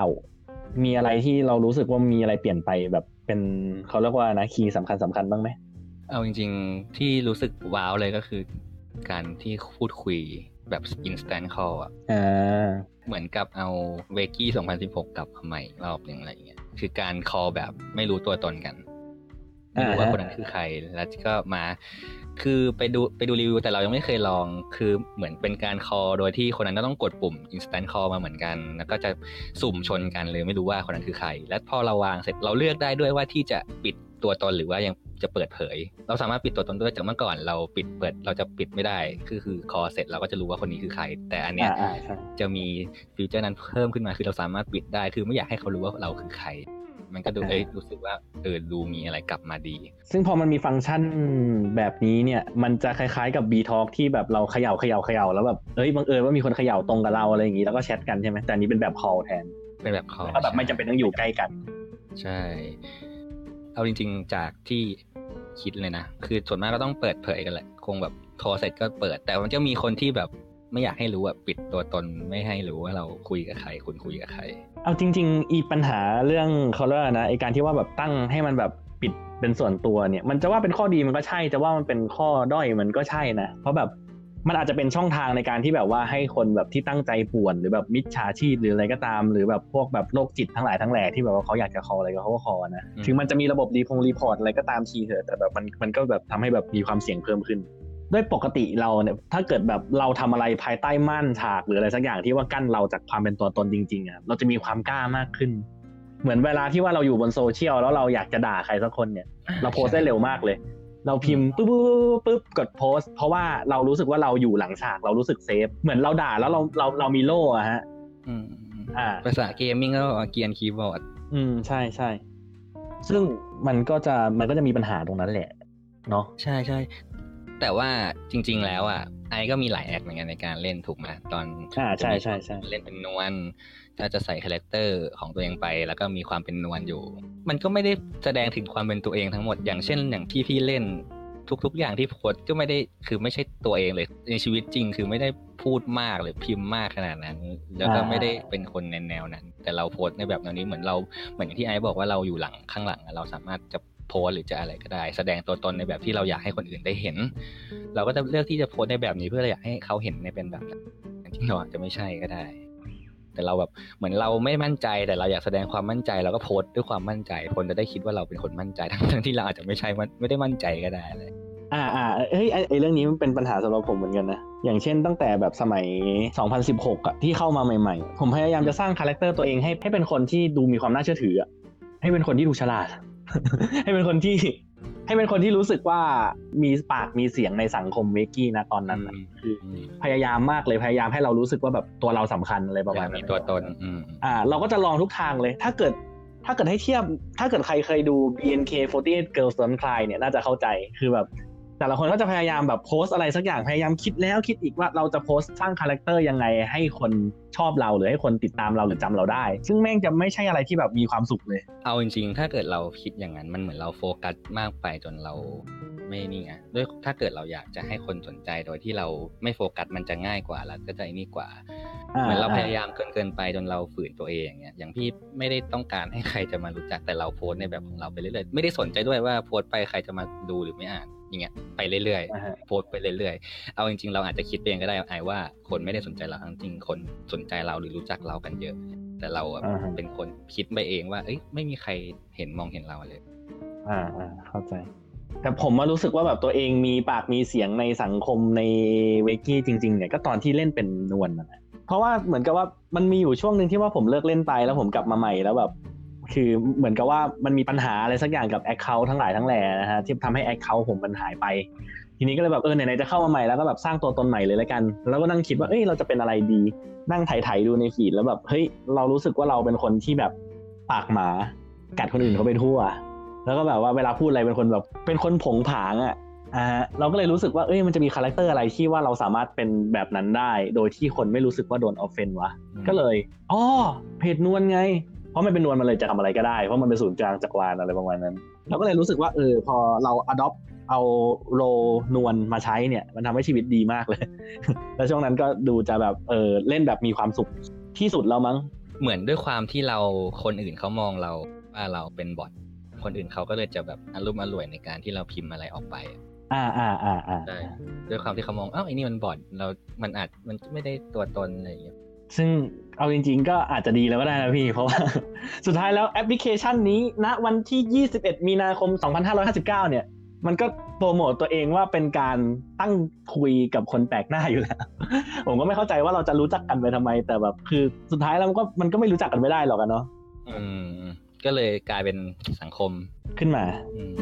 2019 มีอะไรที่เรารู้สึกว่ามีอะไรเปลี่ยนไปแบบเป็นเขาเรียกว่านะคีย์สำคัญสำคัญบ้างไหมเอาจริง ๆ ที่รู้สึกว้าวเลยก็คือ การที่พูดคุยแบบ instant call อะอ่าเหมือนกับเอาเวกี้2016 กลับมาใหม่อีกรอบหนึ่งอะไรอย่างเงี้ย คือการ call แบบไม่รู้ตัวตนกันไม่รู้ว่าอ่าฮะคนนั้นคือใครแล้วก็มา คือไปดูไปดูรีวิวแต่เรายังไม่เคยลอง คือเหมือนเป็นการ call โดยที่คนนั้นต้องกดปุ่ม instant call มาเหมือนกัน แล้วก็จะสุ่มชนกันเลยไม่รู้ว่าคนนั้นคือใคร และพอเราวางเสร็จเราเลือกได้ด้วยว่าที่จะปิด ตัวตนหรือว่ายังจะเปิดเผย เราสามารถปิดตัวตนด้วยจากเมื่อก่อนเราปิดเปิดเราจะปิดไม่ได้ คือคือ call เสร็จเราก็จะรู้ว่าคนนี้คือใคร แต่อันเนี้ยอ่าอ่าใช่จะมีฟีเจอร์นั้นเพิ่มขึ้นมาคือเราสามารถปิดได้ คือไม่อยากให้เขารู้ว่าเราคือใคร มันก็ดูอ่าเอ้ยรู้สึกว่าเออดูมีอะไรกลับมาดี ซึ่งพอมันมีฟังก์ชันแบบนี้เนี่ยมันจะคล้ายๆกับ B Talk ที่แบบเราเขย่าเขย่าเขย่าแล้วแบบเอ้ยบังเอิญว่ามีคนเขย่าตรงกับเราอะไรอย่างงี้แล้วก็แชทกันใช่ไหมแต่อันนี้เป็นแบบ call แทนเป็นแบบ call แล้วก็แบบไม่จำเป็นต้องอยู่ใกล้กัน ใช่ เอาจริง ๆ จากที่คิดเลยนะ คือส่วนมากก็ต้องเปิดเผยกันแหละ คงแบบโทรเสร็จก็เปิด แต่มันจะมีคนที่แบบไม่อยากให้รู้อะปิดตัวตนไม่ให้รู้ว่าเราคุยกับใครคุณคุยกับใคร เอาจริง ๆ อีปัญหาเรื่องเขาเรียกนะไอการที่ว่าแบบตั้งให้มันแบบปิดเป็นส่วนตัวเนี่ย มันจะว่าเป็นข้อดีมันก็ใช่จะว่ามันเป็นข้อด้อยมันก็ใช่นะ เพราะแบบ มันอาจจะเป็นช่องทางในการที่แบบว่าให้คนแบบที่ตั้งใจป่วน หรือแบบมิจฉาชีพหรืออะไรก็ตาม หรือแบบพวกแบบโรคจิตทั้งหลายทั้งแหล่ที่แบบว่าเขาอยากจะคออะไรก็เขาก็คอนะอืมถึงมันจะมีระบบรีพง report อะไรก็ตามทีเถอะแต่แบบมันมันก็แบบทำให้แบบมีความเสี่ยงเพิ่มขึ้นด้วยปกติเราเนี่ยถ้าเกิดแบบเราทำอะไรภายใต้ม่านฉากหรืออะไรสักอย่างที่ว่ากั้นเราจากความเป็นตัวตนจริงๆอะเราจะมีความกล้ามากขึ้น เหมือนเวลาที่ว่าเราอยู่บนโซเชียลแล้วเราอยากจะด่าใครสักคนเนี่ย เราโพสต์ได้เร็วมากเลย เราพิมพ์ปุ๊บปุ๊บปุ๊บปุ๊บกดโพสต์เพราะว่าเรารู้สึกว่าเราอยู่หลังฉากเรารู้สึก safe เหมือนเราด่าแล้วเราเราเรามีโล่อะฮะอืมอ่าภาษา gaming ก็บอกว่าเกรียนคีย์บอร์ด อืมใช่ใช่ซึ่งมันก็จะมันก็จะมีปัญหาตรงนั้นแหละ เนาะใช่ใช่ แต่ว่าจริง ๆ แล้วอะไอก็มีหลาย acc เหมือนกันในการเล่นถูกไหมตอนอ่าใช่ใช่ใช่เล่นเป็นนวลถ้าจะใส่ character ของตัวเองไป แล้วก็มีความเป็นนวลอยู่ มันก็ไม่ได้แสดงถึงความเป็นตัวเองทั้งหมด อย่างเช่น อย่างที่พี่เล่นทุก ๆ อย่างที่โพสต์ก็ไม่ได้คือไม่ใช่ตัวเองเลย ในชีวิตจริงคือไม่ได้พูดมากหรือพิมพ์มากขนาดนั้น แล้วก็ไม่ได้เป็นคนในแนวนั้น แต่เราโพสต์ในแบบแนวนี้เหมือนเราเหมือนอย่างที่ไอซ์บอกว่าเราอยู่หลังข้างหลังอะเราสามารถจะ โพสต์หรือจะอะไรก็ได้ แสดงตัวตนในแบบที่เราอยากให้คนอื่นได้เห็น เราก็จะเลือกที่จะโพสต์ในแบบนี้เพื่ออยากให้เขาเห็นในเป็นแบบนั้นจริงๆเราอาจจะไม่ใช่ก็ได้ แต่เราแบบเหมือนเราไม่มั่นใจ แต่เราอยากแสดงความมั่นใจเราก็โพสต์ด้วยความมั่นใจ คนจะได้คิดว่าเราเป็นคนมั่นใจทั้งๆที่เราอาจจะไม่ใช่มันไม่ได้มั่นใจก็ได้เลยอ่าอ่าเฮ้ยไอไอเรื่องนี้มันเป็นปัญหาสำหรับผมเหมือนกันนะ อย่างเช่นตั้งแต่แบบสมัย 2016อะที่เข้ามาใหม่ๆ ผมพยายามจะสร้าง character ตัวเองให้ให้เป็นคนที่ดูมีความน่าเชื่อถืออะให้เป็นคนที่ดูฉลาด ให้เป็นคนที่ ให้เป็นคนที่รู้สึกว่ามีปากมีเสียงในสังคม Wakie นะตอนนั้นอะคือพยายามมากเลยพยายามให้เรารู้สึกว่าแบบตัวเราสำคัญอะไรประมาณมีนั้นตัวตนอืมอ่า เราก็จะลองทุกทางเลย ถ้าเกิดถ้าเกิดให้เทียบ ถ้าเกิดใครเคยดู BNK48 Girls Don't Cry เนี่ยน่าจะเข้าใจคือแบบ แต่ละคนก็จะพยายามแบบโพสต์อะไรสักอย่างพยายามคิดแล้วคิดอีกว่าเราจะโพสต์สร้าง character ยังไงให้คนชอบเราหรือให้คนติดตามเราหรือจำเราได้ ซึ่งแม่งจะไม่ใช่อะไรที่แบบมีความสุขเลย เอาจริงๆ ถ้าเกิดเราคิดอย่างนั้นมันเหมือนเราโฟกัสมากไปจนเราไม่นี่ไงด้วยถ้าเกิดเราอยากจะให้คนสนใจโดยที่เราไม่โฟกัสมันจะง่ายกว่าแล้วก็จะนี่กว่าเหมือนเราพยายามเกินเกินไปจนเราฝืนตัวเองอย่างเงี้ยอย่างพี่ไม่ได้ต้องการให้ใครจะมารู้จักแต่เราโพสต์ในแบบของเราไปเรื่อยๆไม่ได้สนใจด้วยว่าโพสต์ไปใครจะมาดูหรือไม่อ่าน อย่างเงี้ยไปเรื่อยอ่าฮะๆโพสต์ไปเรื่อยๆ เอาจริงๆ เราอาจจะคิดเองก็ได้ไอ้ว่าคนไม่ได้สนใจเราทั้งจริงคนสนใจเราหรือรู้จักเรากันเยอะ แต่เราอะอ่าฮะเป็นคนคิดไปเองว่า เอ้ยไม่มีใครเห็นมองเห็นเราเลยอ่าอ่าเข้าใจ แต่ผมมารู้สึกว่าแบบตัวเองมีปากมีเสียงในสังคมในเวกี้จริงๆเนี่ยก็ตอนที่เล่นเป็นนวลนะเพราะว่าเหมือนกับว่ามันมีอยู่ช่วงหนึ่งที่ว่าผมเลิกเล่นไปแล้วผมกลับมาใหม่แล้วแบบ คือเหมือนกับว่ามันมีปัญหาอะไรสักอย่างกับ account ทั้งหลายทั้งแหล่นะฮะที่ทำให้ account ผมมันหายไป ทีนี้ก็เลยแบบเออไหนๆจะเข้ามาใหม่แล้วก็แบบสร้างตัวตนใหม่เลยแล้วกัน แล้วก็นั่งคิดว่าเอ้ยเราจะเป็นอะไรดี นั่งไถๆดูใน feed แล้วแบบเฮ้ยเรารู้สึกว่าเราเป็นคนที่แบบปากหมากัดคนอื่นเขาไปทั่ว แล้วก็แบบว่าเวลาพูดอะไรเป็นคนแบบเป็นคนโผงผางอะอ่าเราก็เลยรู้สึกว่าเอ้ยมันจะมี character อะไรที่ว่าเราสามารถเป็นแบบนั้นได้ โดยที่คนไม่รู้สึกว่าโดน offend วะก็เลยอ๋อเพจนวลไง เพราะมันเป็นนวลมันเลยจะทำอะไรก็ได้ เพราะมันเป็นศูนย์กลางจักรวาลอะไรประมาณนั้นเราก็เลยรู้สึกว่าเออพอเรา adopt เอาโรนวลมาใช้เนี่ย มันทำให้ชีวิตดีมากเลย แล้วช่วงนั้นก็ดูจะแบบเออเล่นแบบมีความสุขที่สุดแล้วมั้ง เหมือนด้วยความที่เราคนอื่นเขามองเราว่าเราเป็นบอทคนอื่นเขาก็เลยจะแบบอารมณ์อร่วยในการที่เราพิมพ์อะไรออกไป อ่าอ่าอ่าอ่าใช่ด้วยความที่เขามองอ้าวไอ้นี่มันบอทเรา มันอาจมันไม่ได้ตัวตนอะไรอย่างเงี้ยซึ่ง เอาจริง ๆ ก็อาจจะดีแล้วก็ได้นะพี่ เพราะว่า สุดท้ายแล้วแอปพลิเคชันนี้ณวันที่ 21 มีนาคม 2559 เนี่ย มันก็โปรโมตตัวเองว่าเป็นการตั้งคุยกับคนแปลกหน้าอยู่แล้ว ผมก็ไม่เข้าใจว่าเราจะรู้จักกันไปทำไม แต่แบบ คือสุดท้ายแล้วมันก็มันก็ไม่รู้จักกันไม่ได้หรอกกันเนาะอืม ก็เลยกลายเป็นสังคมขึ้นมา อืม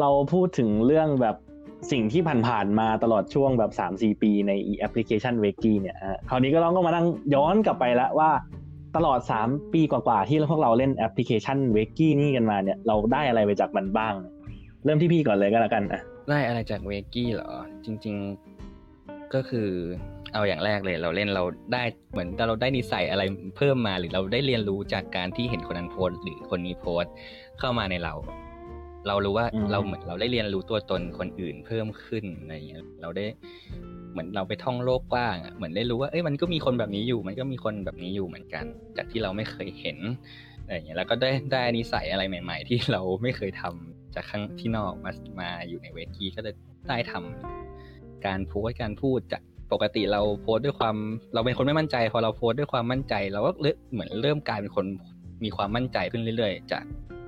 เราพูดถึงเรื่องแบบสิ่งที่ผ่านๆมาตลอดช่วงแบบ3-4 ปีในแอปพลิเคชัน Wakie เนี่ยคราวนี้ก็ลองก็มานั่งย้อนกลับไปแล้วว่าตลอด 3 ปีกว่าๆที่พวกเราเล่นแอปพลิเคชัน Wakie นี่กันมาเนี่ยเราได้อะไรไปจากมันบ้าง เริ่มที่พี่ก่อนเลยก็แล้วกันอะได้อะไรจากเวกี้เหรอ จริง ๆก็คือเอาอย่างแรกเลย เราเล่นเราได้เหมือนเราได้นิสัยอะไรเพิ่มมาหรือเราได้เรียนรู้จากการที่เห็นคนนั้นโพสต์หรือคนนี้โพสต์เข้ามาในเรา เรารู้ว่าอืมเราเหมือนเราได้เรียนรู้ตัวตนคนอื่นเพิ่มขึ้นอะไรอย่างเงี้ยเราได้เหมือนเราไปท่องโลกกว้างอะเหมือนได้รู้ว่าเอ้ยมันก็มีคนแบบนี้อยู่ มันก็มีคนแบบนี้อยู่เหมือนกัน จากที่เราไม่เคยเห็นอะไรอย่างเงี้ยแล้วก็ได้ได้นิสัยอะไรใหม่ ๆ ที่เราไม่เคยทำจากข้างที่นอกมามาอยู่ในเวทีก็จะได้ทำการโพสต์การพูดจากปกติเราโพสต์ด้วยความ เราเป็นคนไม่มั่นใจ พอเราโพสต์ด้วยความมั่นใจ เราก็เริ่มเหมือนเริ่มกลายเป็นคนมีความมั่นใจขึ้นเรื่อย ๆ จาก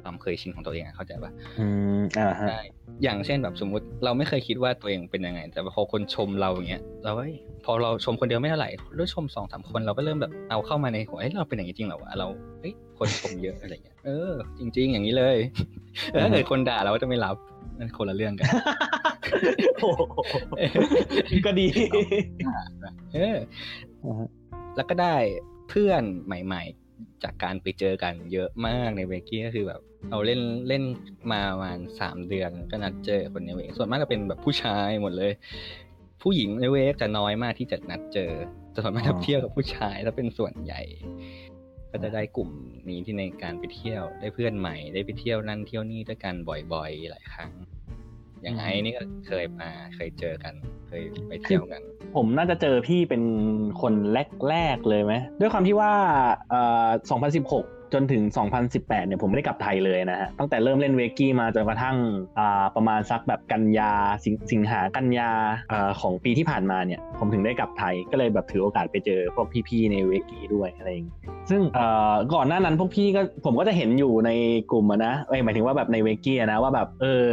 ความเคยชินของตัวเองอะเข้าใจปะอืมอ่าฮะใช่อย่างเช่นแบบสมมุติเราไม่เคยคิดว่าตัวเองเป็นยังไง แต่พอคนชมเราอย่างเงี้ยเราเฮ้ยพอเราชมคนเดียวไม่เท่าไหร่เริ่มชมสองสามคนเราก็เริ่มแบบเอาเข้ามาในหัวเฮ้ยเราเป็นอย่างนี้จริงเหรอวะเราเฮ้ยคนชมเยอะอะไรเงี้ยเออ จริง ๆ อย่างนี้เลยเออถ้าเกิดคนด่าเราก็จะไม่รับนั่นคนละเรื่องกันโอ้โหก็ดีเออแล้วก็ได้เพื่อนใหม่ ๆ จากการไปเจอกันเยอะมากในเวกี้ก็คือแบบ เราเล่นเล่นมาประมาณสามเดือนก็นัดเจอคนในเวกส่วนมากจะเป็นแบบผู้ชายหมดเลย ผู้หญิงในเวกจะน้อยมากที่จะนัดเจอจะส่วนมากจะเที่ยวกับผู้ชายแล้วเป็นส่วนใหญ่ ก็จะได้กลุ่มนี้ที่ในการไปเที่ยวได้เพื่อนใหม่ได้ไปเที่ยวนั่นเที่ยวนี่ด้วยกันบ่อยๆหลายครั้งอย่างไอ้นี่ก็เคยมาเคยเจอกัน เคยไปเที่ยวกัน ผมน่าจะเจอพี่เป็นคนแรกๆเลยไหมด้วยความที่ว่าเอ่อ2016 จนถึง 2018 เนี่ยผมไม่ได้กลับไทยเลยนะฮะตั้งแต่เริ่มเล่นเวกี้มาจนกระทั่งอ่าประมาณสักแบบกันยาสิงสิงหากันยาอ่าของปีที่ผ่านมาเนี่ยผมถึงได้กลับไทยก็เลยแบบถือโอกาสไปเจอพวกพี่ๆในเวกี้ด้วยอะไรอย่างงี้ซึ่งเอ่อก่อนหน้านั้นพวกพี่ก็ผมก็จะเห็นอยู่ในกลุ่มนะเอ้หมายถึงว่าแบบในเวกี้นะว่าแบบเออ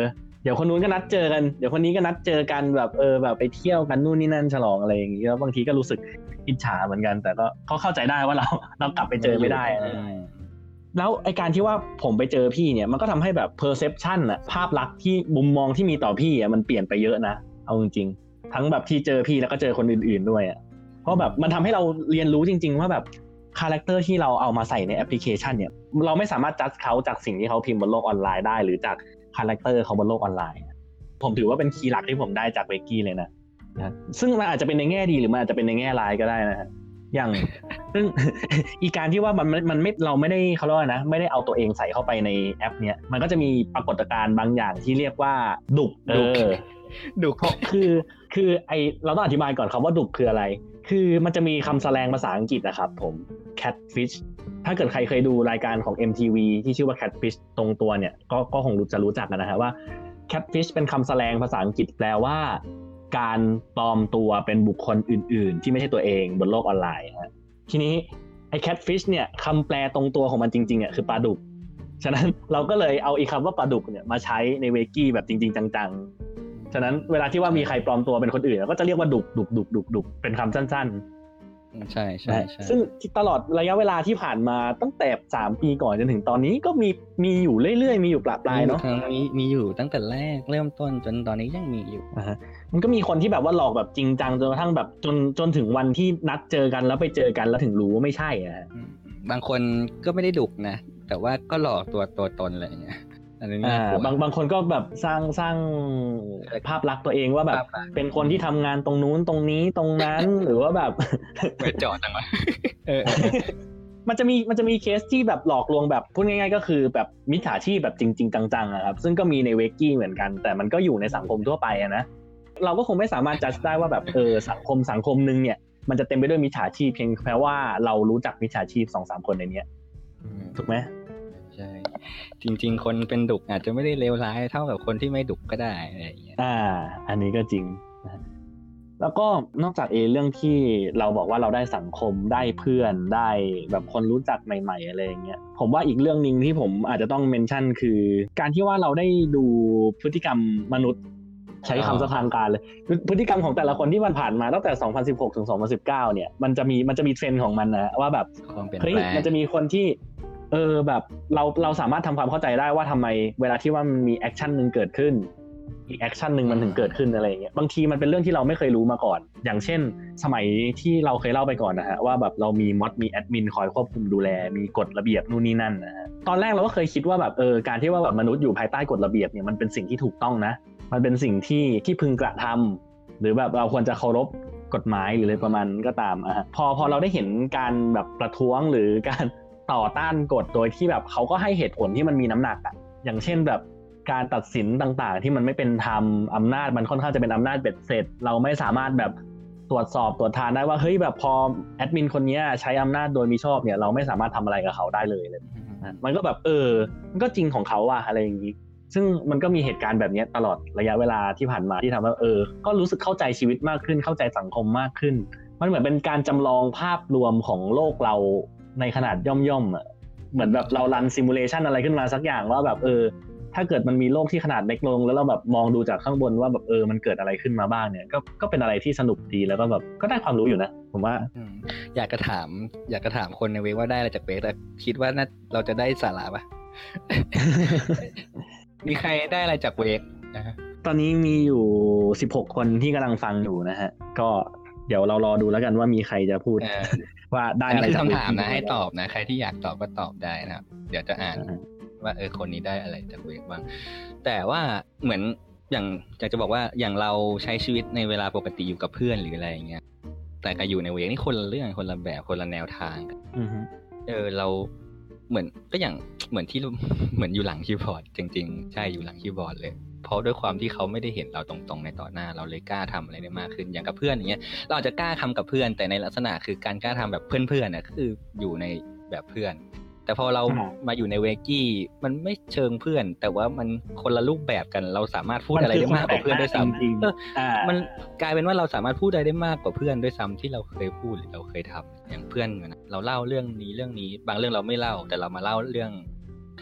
เดี๋ยวคนนู้นก็นัดเจอกัน เดี๋ยวคนนี้ก็นัดเจอกันแบบเออแบบไปเที่ยวกันนู่นนี่นั่นฉลองอะไรอย่างงี้แล้วบางทีก็รู้สึกอิจฉาเหมือนกัน แต่ก็เขาเข้าใจได้ว่าเราเรากลับไปเจอไม่ได้นะ แล้วไอการที่ว่าผมไปเจอพี่เนี่ยมันก็ทำให้แบบ perception อะภาพลักษณ์ที่มุมมองที่มีต่อพี่อะมันเปลี่ยนไปเยอะนะ เอาจริงๆ ทั้งแบบที่เจอพี่แล้วก็เจอคนอื่น ๆด้วยอะเพราะแบบมันทำให้เราเรียนรู้จริง ๆ ว่าแบบ character ที่เราเอามาใส่ในแอปพลิเคชันเนี่ยเราไม่สามารถจัดเขาจากสิ่งที่เขาพิมพ์บนโลกออนไลน์ได้ หรือจาก character เขาบนโลกออนไลน์ ผมถือว่าเป็น key หลักที่ผมได้จาก Wakie เลยนะนะซึ่งมันอาจจะเป็นในแง่ดีหรือมันอาจจะเป็นในแง่ร้ายก็ได้นะฮะ อย่าง ซึ่งอีการที่ว่ามันมันมันไม่เราไม่ได้เขาเรียกว่านะ ไม่ได้เอาตัวเองใส่เข้าไปในแอป เนี้ยมันก็จะมีปรากฏการณ์บางอย่างที่เรียกว่าดุกเอดุกอดุเพราะคือคือไอเราต้องอธิบายก่อนคำว่าดุกคืออะไร คือมันจะมีคำแสลงภาษาอังกฤษนะครับผม catfish ถ้าเกิดใครเคยดูรายการของ MTV ที่ชื่อว่า catfish ตรงตัวเนี่ย ก็ก็คงรู้จะรู้จักกันนะฮะว่า catfish เป็นคำแสลงภาษาอังกฤษแปลว่า การปลอมตัวเป็นบุคคลอื่น ๆ ที่ไม่ใช่ตัวเองบนโลกออนไลน์ฮะทีนี้ไอ้แคทฟิชเนี่ยคำแปลตรงตัวของมันจริงๆอะคือปลาดุก ฉะนั้นเราก็เลยเอาอีกคำว่าปลาดุกเนี่ยมาใช้ในเวกี้แบบจริง ๆ จังๆ ฉะนั้นเวลาที่ว่ามีใครปลอมตัวเป็นคนอื่นเราก็จะเรียกว่าดุกดุกดุกดุกดุกเป็นคำสั้น ๆ ใช่ๆใช่ใช่ซึ่งที่ตลอดระยะเวลาที่ผ่านมาตั้งแต่สามปีก่อนจนถึงตอนนี้ก็มีมีอยู่เรื่อยๆ มีอยู่ปลาปลายเนาะมีมีอยู่ตั้งแต่แรกเริ่มต้นจนตอนนี้ยังมีอยู่อ่าฮะมันก็มีคนที่แบบว่าหลอกแบบจริงจังจนกระทั่งแบบจนจนถึงวันที่นัดเจอกันแล้วไปเจอกันแล้วถึงรู้ว่าไม่ใช่อะฮะอืมบางคนก็ไม่ได้ดุกนะ แต่ว่าก็หลอกตัวตัวตนอะไรอย่างเงี้ย อันนี้อ่าน่ากลัวบางบางคนก็แบบสร้างสร้างภาพลักษณ์ตัวเองว่าแบบภาพลักษณ์เป็นคนที่ทำงานตรงนู้นตรงนี้ตรงนั้นหรือว่าแบบไปจอดจังวะเออเออมันจะมีมันจะมีเคสที่แบบหลอกลวงแบบพูดง่าย ๆ ก็คือแบบมิจฉาชีพแบบจริง ๆ จังๆอะครับซึ่งก็มีในเวกกี้เหมือนกัน แต่มันก็อยู่ในสังคมทั่วไปอะนะเราก็คงไม่สามารถจัดได้ว่าแบบเออสังคมสังคมหนึงเนี่ยมันจะเต็มไปด้วยมิจฉาชีพเพียงแค่ว่าเรารู้จักมิจฉาชีพสองสามคนในเนี้ยถูกไหม ใช่จริง ๆ คนเป็นดุกอาจจะไม่ได้เลวร้ายเท่ากับคนที่ไม่ดุกก็ได้อะไรอย่างเงี้ยอ่า อันนี้ก็จริงนะแล้วก็นอกจากเอเรื่องที่เราบอกว่าเราได้สังคมได้เพื่อนได้แบบคนรู้จักใหม่ ๆ อะไรอย่างเงี้ยผมว่าอีกเรื่องหนึ่งที่ผมอาจจะต้องเมนชั่นคือ การที่ว่าเราได้ดูพฤติกรรมมนุษย์ ใช้คำซะทางการเลย พฤติกรรมของแต่ละคนที่มันผ่านมาตั้งแต่ 2016 ถึง 2019 เนี่ย มันจะมีมันจะมีเทรนด์ของมันนะว่าแบบความเปลี่ยนเฮ้ยแปลงมันจะมีคนที่ เออแบบเราเราสามารถทำความเข้าใจได้ว่าทำไมเวลาที่ว่ามันมี action หนึ่งเกิดขึ้น อีก action หนึ่งมันถึงเกิดขึ้นอะไรอย่างเงี้ยบางทีมันเป็นเรื่องที่เราไม่เคยรู้มาก่อน อย่างเช่น สมัยที่เราเคยเล่าไปก่อนนะฮะว่าแบบเรามี mod มีแอดมินคอยควบคุมดูแล มีกฎระเบียบนู่นนี่นั่นนะฮะตอนแรกเราก็เคยคิดว่าแบบเออการที่ว่าแบบมนุษย์อยู่ภายใต้กฎระเบียบเนี่ยมันเป็นสิ่งที่ถูกต้องนะ มันเป็นสิ่งที่ที่พึงกระทำหรือแบบเราควรจะเคารพกฎหมายหรืออะไรประมาณก็ตามอะฮะพอพอเราได้เห็นการแบบประท้วงหรือการ ต่อต้านกฎโดยที่แบบเขาก็ให้เหตุผลที่มันมีน้ำหนักอะอย่างเช่นแบบการตัดสินต่างๆ ที่มันไม่เป็นธรรมอำนาจมันค่อนข้างจะเป็นอำนาจเบ็ดเสร็จ เราไม่สามารถแบบตรวจสอบตรวจทานได้ว่าเฮ้ยแบบพอแอดมินคนนี้ใช้อำนาจโดยมิชอบเนี่ยเราไม่สามารถทำอะไรกับเขาได้เลยเลยมันก็แบบเออมันก็จริงของเขาอะอะไรอย่างนี้ ซึ่งมันก็มีเหตุการณ์แบบนี้ตลอดระยะเวลาที่ผ่านมาที่ทำให้เออ ก็รู้สึกเข้าใจชีวิตมากขึ้นเข้าใจสังคมมากขึ้น มันเหมือนเป็นการจำลองภาพรวมของโลกเรา ในขนาดย่อมๆอะเหมือนแบบเรารันซิมูเลชันอะไรขึ้นมาสักอย่างว่าแบบเออ ถ้าเกิดมันมีโลกที่ขนาดเล็กลง แล้วเราแบบมองดูจากข้างบนว่าแบบเออมันเกิดอะไรขึ้นมาบ้างเนี่ยก็ก็เป็นอะไรที่สนุกดีแล้วก็แบบก็ได้ความรู้อยู่นะ ผมว่าอืมอยากจะถาม อยากจะถามคนในเวกว่าได้อะไรจากเวกแต่คิดว่าน่าเราจะได้สาระปะมีใครได้อะไรจากเวกนะฮะตอนนี้มีอยู่สิบหกคนที่กำลังฟังอยู่นะฮะ ก็เดี๋ยวเรารอดูแล้วกันว่ามีใครจะพูดเออ ว่าได้อันอะไรนี้คือจกคำถามนะเวทีให้ตอบนะ ใครที่อยากตอบก็ตอบได้นะครับ เดี๋ยวจะอ่านอ่าว่าเออคนนี้ได้อะไรจากเวกบ้าง แต่ว่าเหมือนอย่างอยากจะบอกว่าอย่างเราใช้ชีวิตในเวลาปกติอยู่กับเพื่อนหรืออะไรอย่างเงี้ยแต่กับอยู่ในเวกนี่คนละเรื่องคนละแบบคนละแนวทางกันอือฮึเออเราเหมือนก็อย่างเหมือนที่เหมือนอยู่หลังคีย์บอร์ดจริง ๆ ใช่อยู่หลังคีย์บอร์ดเลย เพราะด้วยความที่เขาไม่ได้เห็นเราตรงๆ ในต่อหน้า เราเลยกล้าทำอะไรได้มากขึ้นอย่างกับเพื่อนอย่างเงี้ยเราอาจจะกล้าทำกับเพื่อน แต่ในลักษณะคือการกล้าทำแบบเพื่อนๆน่ะก็คืออยู่ในแบบเพื่อน แต่พอเรามาอยู่ในเวกี้มันไม่เชิงเพื่อน แต่ว่ามันคนละรูปแบบกันเราสามารถพูดอะไรได้มากกว่าเพื่อนด้วยซ้ำจริงเออๆอ่ามันกลายเป็นว่าเราสามารถพูดอะไรได้มากกว่าเพื่อนด้วยซ้ำที่เราเคยพูดหรือเราเคยทำอย่างเพื่อนนะเราเล่าเรื่องนี้เรื่องนี้ บางเรื่องเราไม่เล่า แต่เรามาเล่าเรื่อง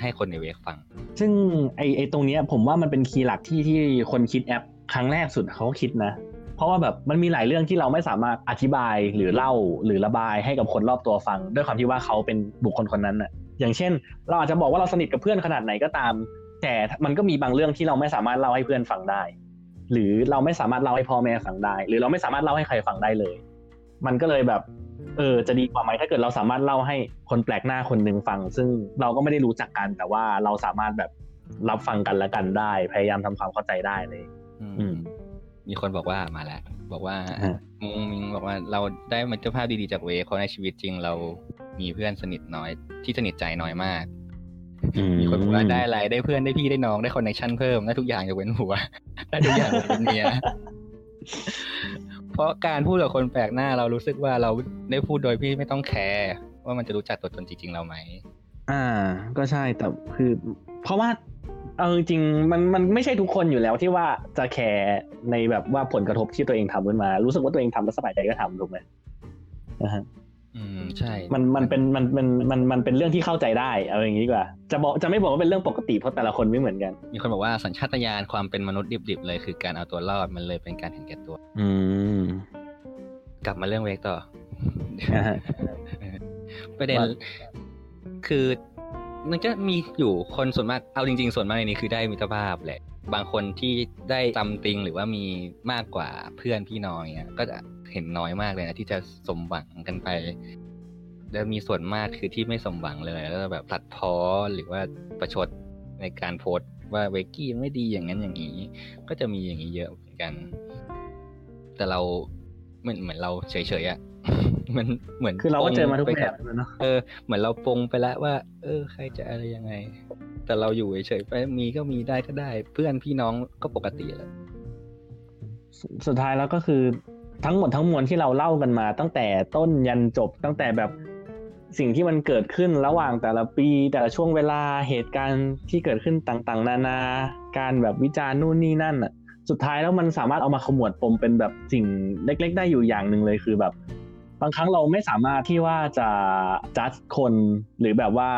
ให้คนในเวกฟัง ซึ่งไอไอตรงเนี้ยผมว่ามันเป็นคีย์หลักที่ที่คนคิดแอปครั้งแรกสุดเขาก็คิดนะ เพราะว่าแบบมันมีหลายเรื่องที่เราไม่สามารถอธิบายหรือเล่าหรือระบายให้กับคนรอบตัวฟัง ด้วยความที่ว่าเขาเป็นบุคคลคนนั้นน่ะอย่างเช่น เราอาจจะบอกว่าเราสนิทกับเพื่อนขนาดไหนก็ตาม แต่มันก็มีบางเรื่องที่เราไม่สามารถเล่าให้เพื่อนฟังได้ หรือเราไม่สามารถเล่าให้พ่อแม่ฟังได้ หรือเราไม่สามารถเล่าให้ใครฟังได้เลย มันก็เลยแบบ เออจะดีกว่าไหมถ้าเกิดเราสามารถเล่าให้คนแปลกหน้าคนหนึ่งฟัง ซึ่งเราก็ไม่ได้รู้จักกัน แต่ว่าเราสามารถแบบรับฟังกันและกันได้ พยายามทำความเข้าใจได้เลยอืมอืมมีคนบอกว่ามาแล้ว บอกว่าฮะมุงมิงบอกว่าเราได้มิตรภาพดีๆจากเวกเพราะในชีวิตจริงเรามีเพื่อนสนิทน้อย ที่สนิทใจน้อยมากมีคนบอกว่าได้อะไรได้เพื่อนได้พี่ได้น้องได้ connection เพิ่มได้ทุกอย่างยกเว้นผัวได้ทุกอย่างยกเว้นเมีย เพราะการพูดกับคนแปลกหน้าเรารู้สึกว่าเราได้พูดโดยที่ไม่ต้องแคร์ว่ามันจะรู้จักตัวตนจริง ๆ เราไหม อ่า ก็ใช่แต่คือ เพราะว่าเอาจริงมันมันไม่ใช่ทุกคนอยู่แล้วที่ว่าจะแคร์ในแบบว่าผลกระทบที่ตัวเองทำขึ้นมา รู้สึกว่าตัวเองทำแล้วสบายใจก็ทำถูกไหมนะฮะ อืมใช่ มันมันเป็นมันมันมันมันเป็นเรื่องที่เข้าใจได้เอาอย่างนี้ดีกว่า จะบอกจะไม่บอกว่าเป็นเรื่องปกติเพราะแต่ละคนไม่เหมือนกัน มีคนบอกว่าสัญชาตญาณความเป็นมนุษย์ดิบๆเลยคือการเอาตัวรอดมันเลยเป็นการเห็นแก่ตัว อืม กลับมาเรื่องเวกต่ออ่าฮะประเด็นว่าคือมันก็มีอยู่คนส่วนมาก เอาจริง ๆ ส่วนมากในนี้คือได้มิตรภาพแหละ บางคนที่ได้ซัมติงหรือว่ามีมากกว่าเพื่อนพี่น้องเงี้ยก็จะ เห็นน้อยมากเลยนะที่จะสมหวังกันไปแล้วมีส่วนมากคือที่ไม่สมหวังเลย แล้วก็แบบตัดพ้อหรือว่าประชดในการโพสต์ว่าเวกกี้ไม่ดีอย่างนั้นอย่างนี้ ก็จะมีอย่างนี้เยอะเหมือนกัน แต่เราเหมือนเหมือนเราเฉยๆอะมันเหมือนคือเราก็เจอมาทุกปแบบบเนาะเออเหมือนเราปรงไปแล้วว่า เออ ใครจะอะไรยังไง แต่เราอยู่เฉยๆไปมีก็มีได้ก็ได้ เพื่อนพี่น้องก็ปกติแหละสุสุดท้ายแล้วก็คือ ทั้งหมดทั้งมวลที่เราเล่ากันมา ตั้งแต่ต้นยันจบตั้งแต่แบบสิ่งที่มันเกิดขึ้นระหว่างแต่ละปี แต่ละช่วงเวลาเหตุการณ์ที่เกิดขึ้นต่างๆ นานา การแบบวิจารณ์นู่นนี่นั่นอะ สุดท้ายแล้วมันสามารถเอามาขมวดปมเป็นแบบสิ่งเล็ก ๆ ได้อยู่อย่างหนึ่งเลยคือแบบ บางครั้งเราไม่สามารถที่ว่าจะจัดคนหรือแบบว่า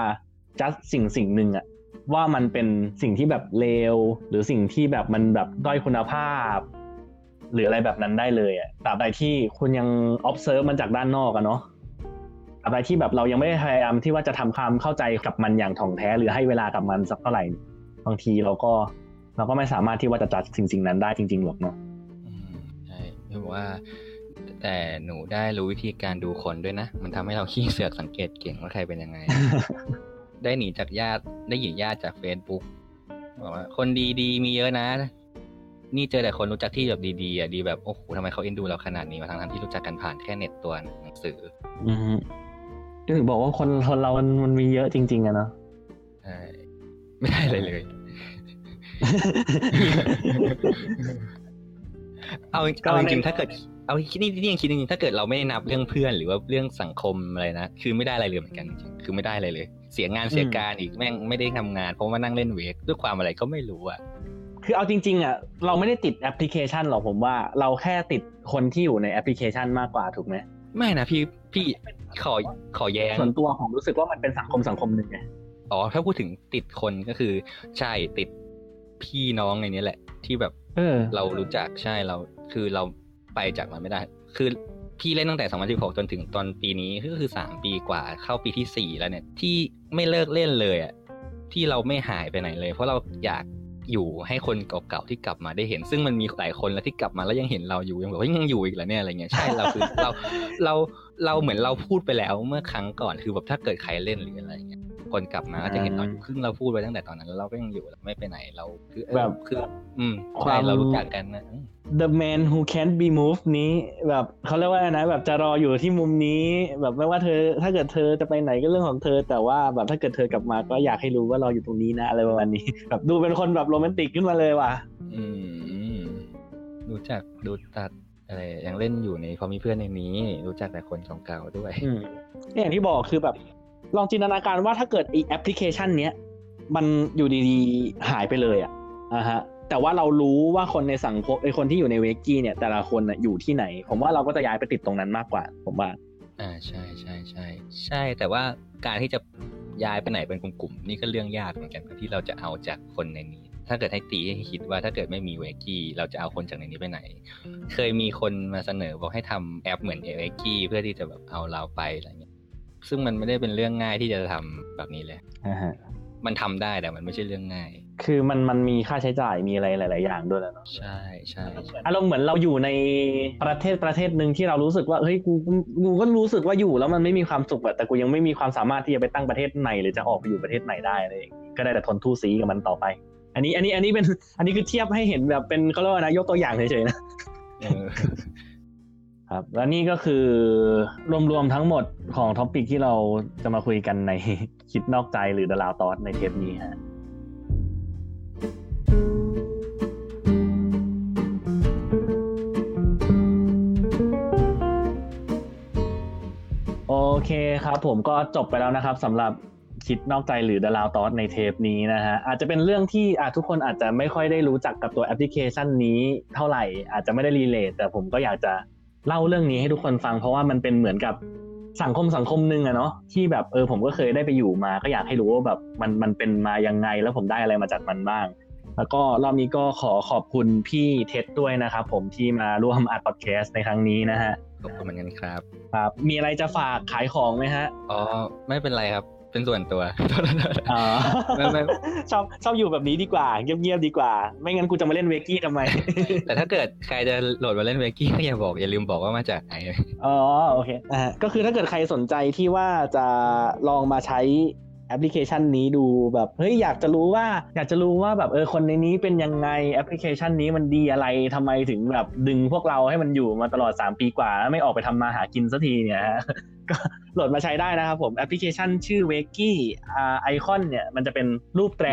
จัดสิ่งสิ่งหนึ่งอะว่ามันเป็นสิ่งที่แบบเลวหรือสิ่งที่แบบมันแบบด้อยคุณภาพ หรืออะไรแบบนั้นได้เลยอะตราบใดที่คุณยัง observe มันจากด้านนอกอะเนาะตราบใดที่แบบเรายังไม่ได้พยายามที่ว่าจะทำความเข้าใจกับมันอย่างถ่องแท้ หรือให้เวลากับมันสักเท่าไหร่ บางทีเราก็เราก็ไม่สามารถที่ว่าจะจัดสิ่งสิ่งนั้นได้จริง ๆหรอกเนาะอืมใช่คือว่า แต่หนูได้รู้วิธีการดูคนด้วยนะ มันทำให้เราขี้เสือกสังเกตเก่งว่าใครเป็นยังไง ได้หนีจากญาติได้หยินญาติจากเฟซบุ๊กบอกว่าคนดีๆมีเยอะนะ นี่เจอแต่คนรู้จักที่แบบดีๆอะดีแบบโอ้โหทำไมเขาเอ็นดูเราขนาดนี้มาทั้งๆที่รู้จักกันผ่านแค่เน็ตตัวหนังสือ อือฮึก็ถึงบอกว่าคนคนเรามันมันมีเยอะจริง ๆอะเนาะใช่ไม่ได้เลยเลย เอาก็เอาจริงในๆถ้าเกิด เอาคิดนี่นี่ยังคิดจริงๆถ้าเกิดเราไม่ได้นับเรื่องเพื่อนหรือว่าเรื่องสังคมอะไรนะคือไม่ได้อะไรเลยเหมือนกันจริงๆคือไม่ได้อะไรเลย เสียงานเสียการอีกแม่งไม่ได้ทำงาน เพราะว่านั่งเล่นเวกด้วยความอะไรก็ไม่รู้อะ คือเอาจริง ๆอะเราไม่ได้ติดแอปพลิเคชันหรอกผมว่าเราแค่ติดคนที่อยู่ในแอปพลิเคชันมากกว่าถูกไหมไม่นะพี่พี่ขอขอแย้งส่วนตัวผมรู้สึกว่ามันเป็นสังคมสังคมหนึ่งไงอ๋อถ้าพูดถึงติดคนก็คือ ใช่ติดพี่น้องในนี้แหละ ที่แบบเออ เรารู้จักใช่เราคือเราไปจากมันไม่ได้ คือพี่เล่นตั้งแต่2016จนถึงตอนปีนี้ก็คือ3ปีกว่าเข้าปีที่4แล้วเนี่ย ที่ไม่เลิกเล่นเลยอะที่เราไม่หายไปไหนเลย เพราะเราอยาก อยู่ให้คนเก่าๆที่กลับมาได้เห็น ซึ่งมันมีหลายคนแล้วที่กลับมาแล้วยังเห็นเราอยู่ยังบอกว่ายังอยู่อีกเหรอเนี่ยอะไรเงี้ยใช่เราคือเราเรา เราเหมือนเราพูดไปแล้วเมื่อครั้งก่อนคือแบบถ้าเกิดใครเล่นหรืออะไรเงี้ยคนกลับมาก็จะเห็นเราอยู่ซึ่งเราพูดไปตั้งแต่ตอนนั้นแล้วเราก็ยังอยู่เราไม่ไปไหนเราคือเออแบบคืออืมควาใช่มเรารู้จักกันนะอืม The man who can't be moved นี้แบบเขาเรียกว่าอะไรนะแบบจะรออยู่ที่มุมนี้ แบบไม่ว่าเธอ ถ้าเกิดเธอจะไปไหนก็เรื่องของเธอ แต่ว่าแบบถ้าเกิดเธอกลับมาก็อยากให้รู้ว่ารออยู่ตรงนี้นะอะไรประมาณนี้แบบดูเป็นคนแบบโรแมนติกขึ้นมาเลยว่ะ อืมรู้จักดูตัด อะไรยังเล่นอยู่ในพอมีเพื่อนในนี้ รู้จักแต่คนเก่าๆด้วยอืมเนี่ยอย่างที่บอกคือแบบ ลองจินตนาการว่าถ้าเกิดไอแอปพลิเคชัน เนี้ยมันอยู่ดีๆหายไปเลยอะอะฮะ แต่ว่าเรารู้ว่าคนในสังคมไอคนที่อยู่ในเวกี้เนี่ย แต่ละคนน่ะอยู่ที่ไหน ผมว่าเราก็จะย้ายไปติดตรงนั้นมากกว่า ผมว่า อ่าใช่ใช่ใช่ใช่ แต่ว่าการที่จะย้ายไปไหนเป็นกลุ่มๆนี่ก็เรื่องยากเหมือนกันที่เราจะเอาจากคนในนี้ ถ้าเกิดให้ตีให้คิดว่าถ้าเกิดไม่มีเวกี้เราจะเอาคนจากในนี้ไปไหน เคยมีคนมาเสนอบอกให้ทำแอปเหมือนเวกี้เพื่อที่จะแบบเอาเราไปอะไรเงี้ย ซึ่งมันไม่ได้เป็นเรื่องง่ายที่จะทำแบบนี้เลยอ่าฮะมันทำได้แต่มันไม่ใช่เรื่องง่าย คือมันมันมีค่าใช้จ่ายมีอะไรหลาย ๆ อย่างด้วยแหล้วเนาะใช่ใช่ใช่อารมณ์เหมือนเราอยู่ในประเทศประเทศหนึ่งที่เรารู้สึกว่าเฮ้ยกูกูกูก็รู้สึกว่าอยู่แล้วมันไม่มีความสุขอะแต่กูยังไม่มีความสามารถที่จะไปตั้งประเทศไหนหรือจะออกไปอยู่ประเทศไหนได้อะไรอย่างงี้ก็ได้แต่ทนทู่ซีกับมันต่อไป อันนี้อันนี้อันนี้เป็นอันนี้คือเทียบให้เห็นแบบเป็นเขาเรียกว่านะยกตัวอย่างเฉยๆนะเออครับและนี่ก็คือรวมๆทั้งหมดของท็อปิกที่เราจะมาคุยกันในคิดนอกใจหรือดาราวตอสในเทปนี้ฮะโอเคครับผมก็จบไปแล้วนะครับสำหรับ คิดนอกใจหรือดาราวตอสในเทปนี้นะฮะอาจจะเป็นเรื่องที่อาทุกคนอาจจะไม่ค่อยได้รู้จักกับตัวแอปพลิเคชันนี้เท่าไหร่ อาจจะไม่ได้ relate แต่ผมก็อยากจะเล่าเรื่องนี้ให้ทุกคนฟังเพราะว่ามันเป็นเหมือนกับสังคมสังคมหนึ่งอะเนาะที่แบบเออผมก็เคยได้ไปอยู่มา ก็อยากให้รู้ว่าแบบมันมันเป็นมายังไงแล้วผมได้อะไรมาจากมันบ้าง แล้วก็รอบนี้ก็ขอขอบคุณพี่เท็ดด้วยนะครับผมที่มาร่วมอัดพอดแคสต์ในครั้งนี้นะฮะขอบคุณเหมือนกันครับครับมีอะไรจะฝากขายของไหมฮะอ๋อไม่เป็นไรครับ เป็นส่วนตัวอ่าไม่ไม่ชอบชอบอยู่แบบนี้ดีกว่า เงียบๆดีกว่า ไม่งั้นกูจะมาเล่นเวกี้ทำไม แต่ถ้าเกิดใครจะโหลดมาเล่นเวกี้ก็อย่าบอกอย่าลืมบอกว่ามาจากไหนอ๋อโอเคอ่าก็คือถ้าเกิดใครสนใจที่ว่าจะลองมาใช้ แอปพลิเคชันนี้ดูแบบเฮ้ยอยากจะรู้ว่า อยากจะรู้ว่าแบบเออคนในนี้เป็นยังไงแอปพลิเคชันนี้มันดีอะไรทำไมถึงแบบดึงพวกเราให้มันอยู่มาตลอด 3 ปีกว่า ไม่ออกไปทำมาหากินสักทีเนี่ยฮะก็โหลดมาใช้ได้นะครับผมแอปพลิเคชันชื่อ w a k y อ่าไอคอนเนี่ยมันจะเป็นรูปแตร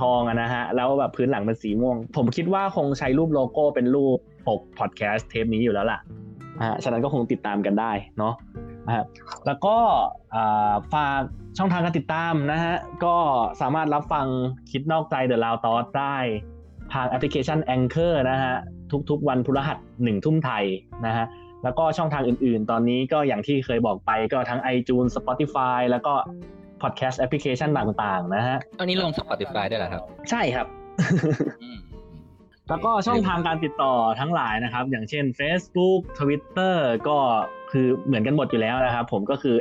ทองนะฮะ แล้วแบบพื้นหลังเป็นสีม่วง ผมคิดว่าคงใช้รูปโลโก้เป็นรูปปกพอดแคสต์เทปนี้อยู่แล้วล่ะอ่าฉะนั้นก็คงติดตามกันได้เนาะ นะฮะแล้วก็อ่าฝากช่องทางการติดตามนะฮะก็สามารถรับฟังคิดนอกใจ The Loud Thought ได้ทางแอปพลิเคชัน Anchor นะฮะทุกๆ วันพฤหัสหนึ่งทุ่มไทยนะฮะแล้วก็ช่องทางอื่นๆ ตอนนี้ก็อย่างที่เคยบอกไปก็ทั้ง iTunes Spotify แล้วก็ podcast application ต่างๆ นะฮะอันนี้ลง Spotify ได้วยเหรอครับ ใช่ครับอืมแล้วก็ช่องทางการติดต่อทั้งหลายนะครับ อย่างเช่น Facebook Twitter ก็ คือเหมือนกันหมดอยู่แล้วนะครับ ผมก็คือ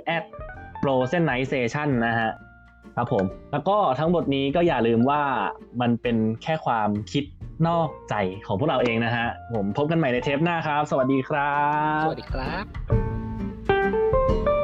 p r o s e n i z a t i o n นะฮะครับผมแล้วก็ทั้งหมดนี้ก็อย่าลืมว่ามันเป็นแค่ความคิดนอกใจของพวกเราเองนะฮะ ผมพบกันใหม่ในเทปหน้าครับ สวัสดีครับ สวัสดีครับ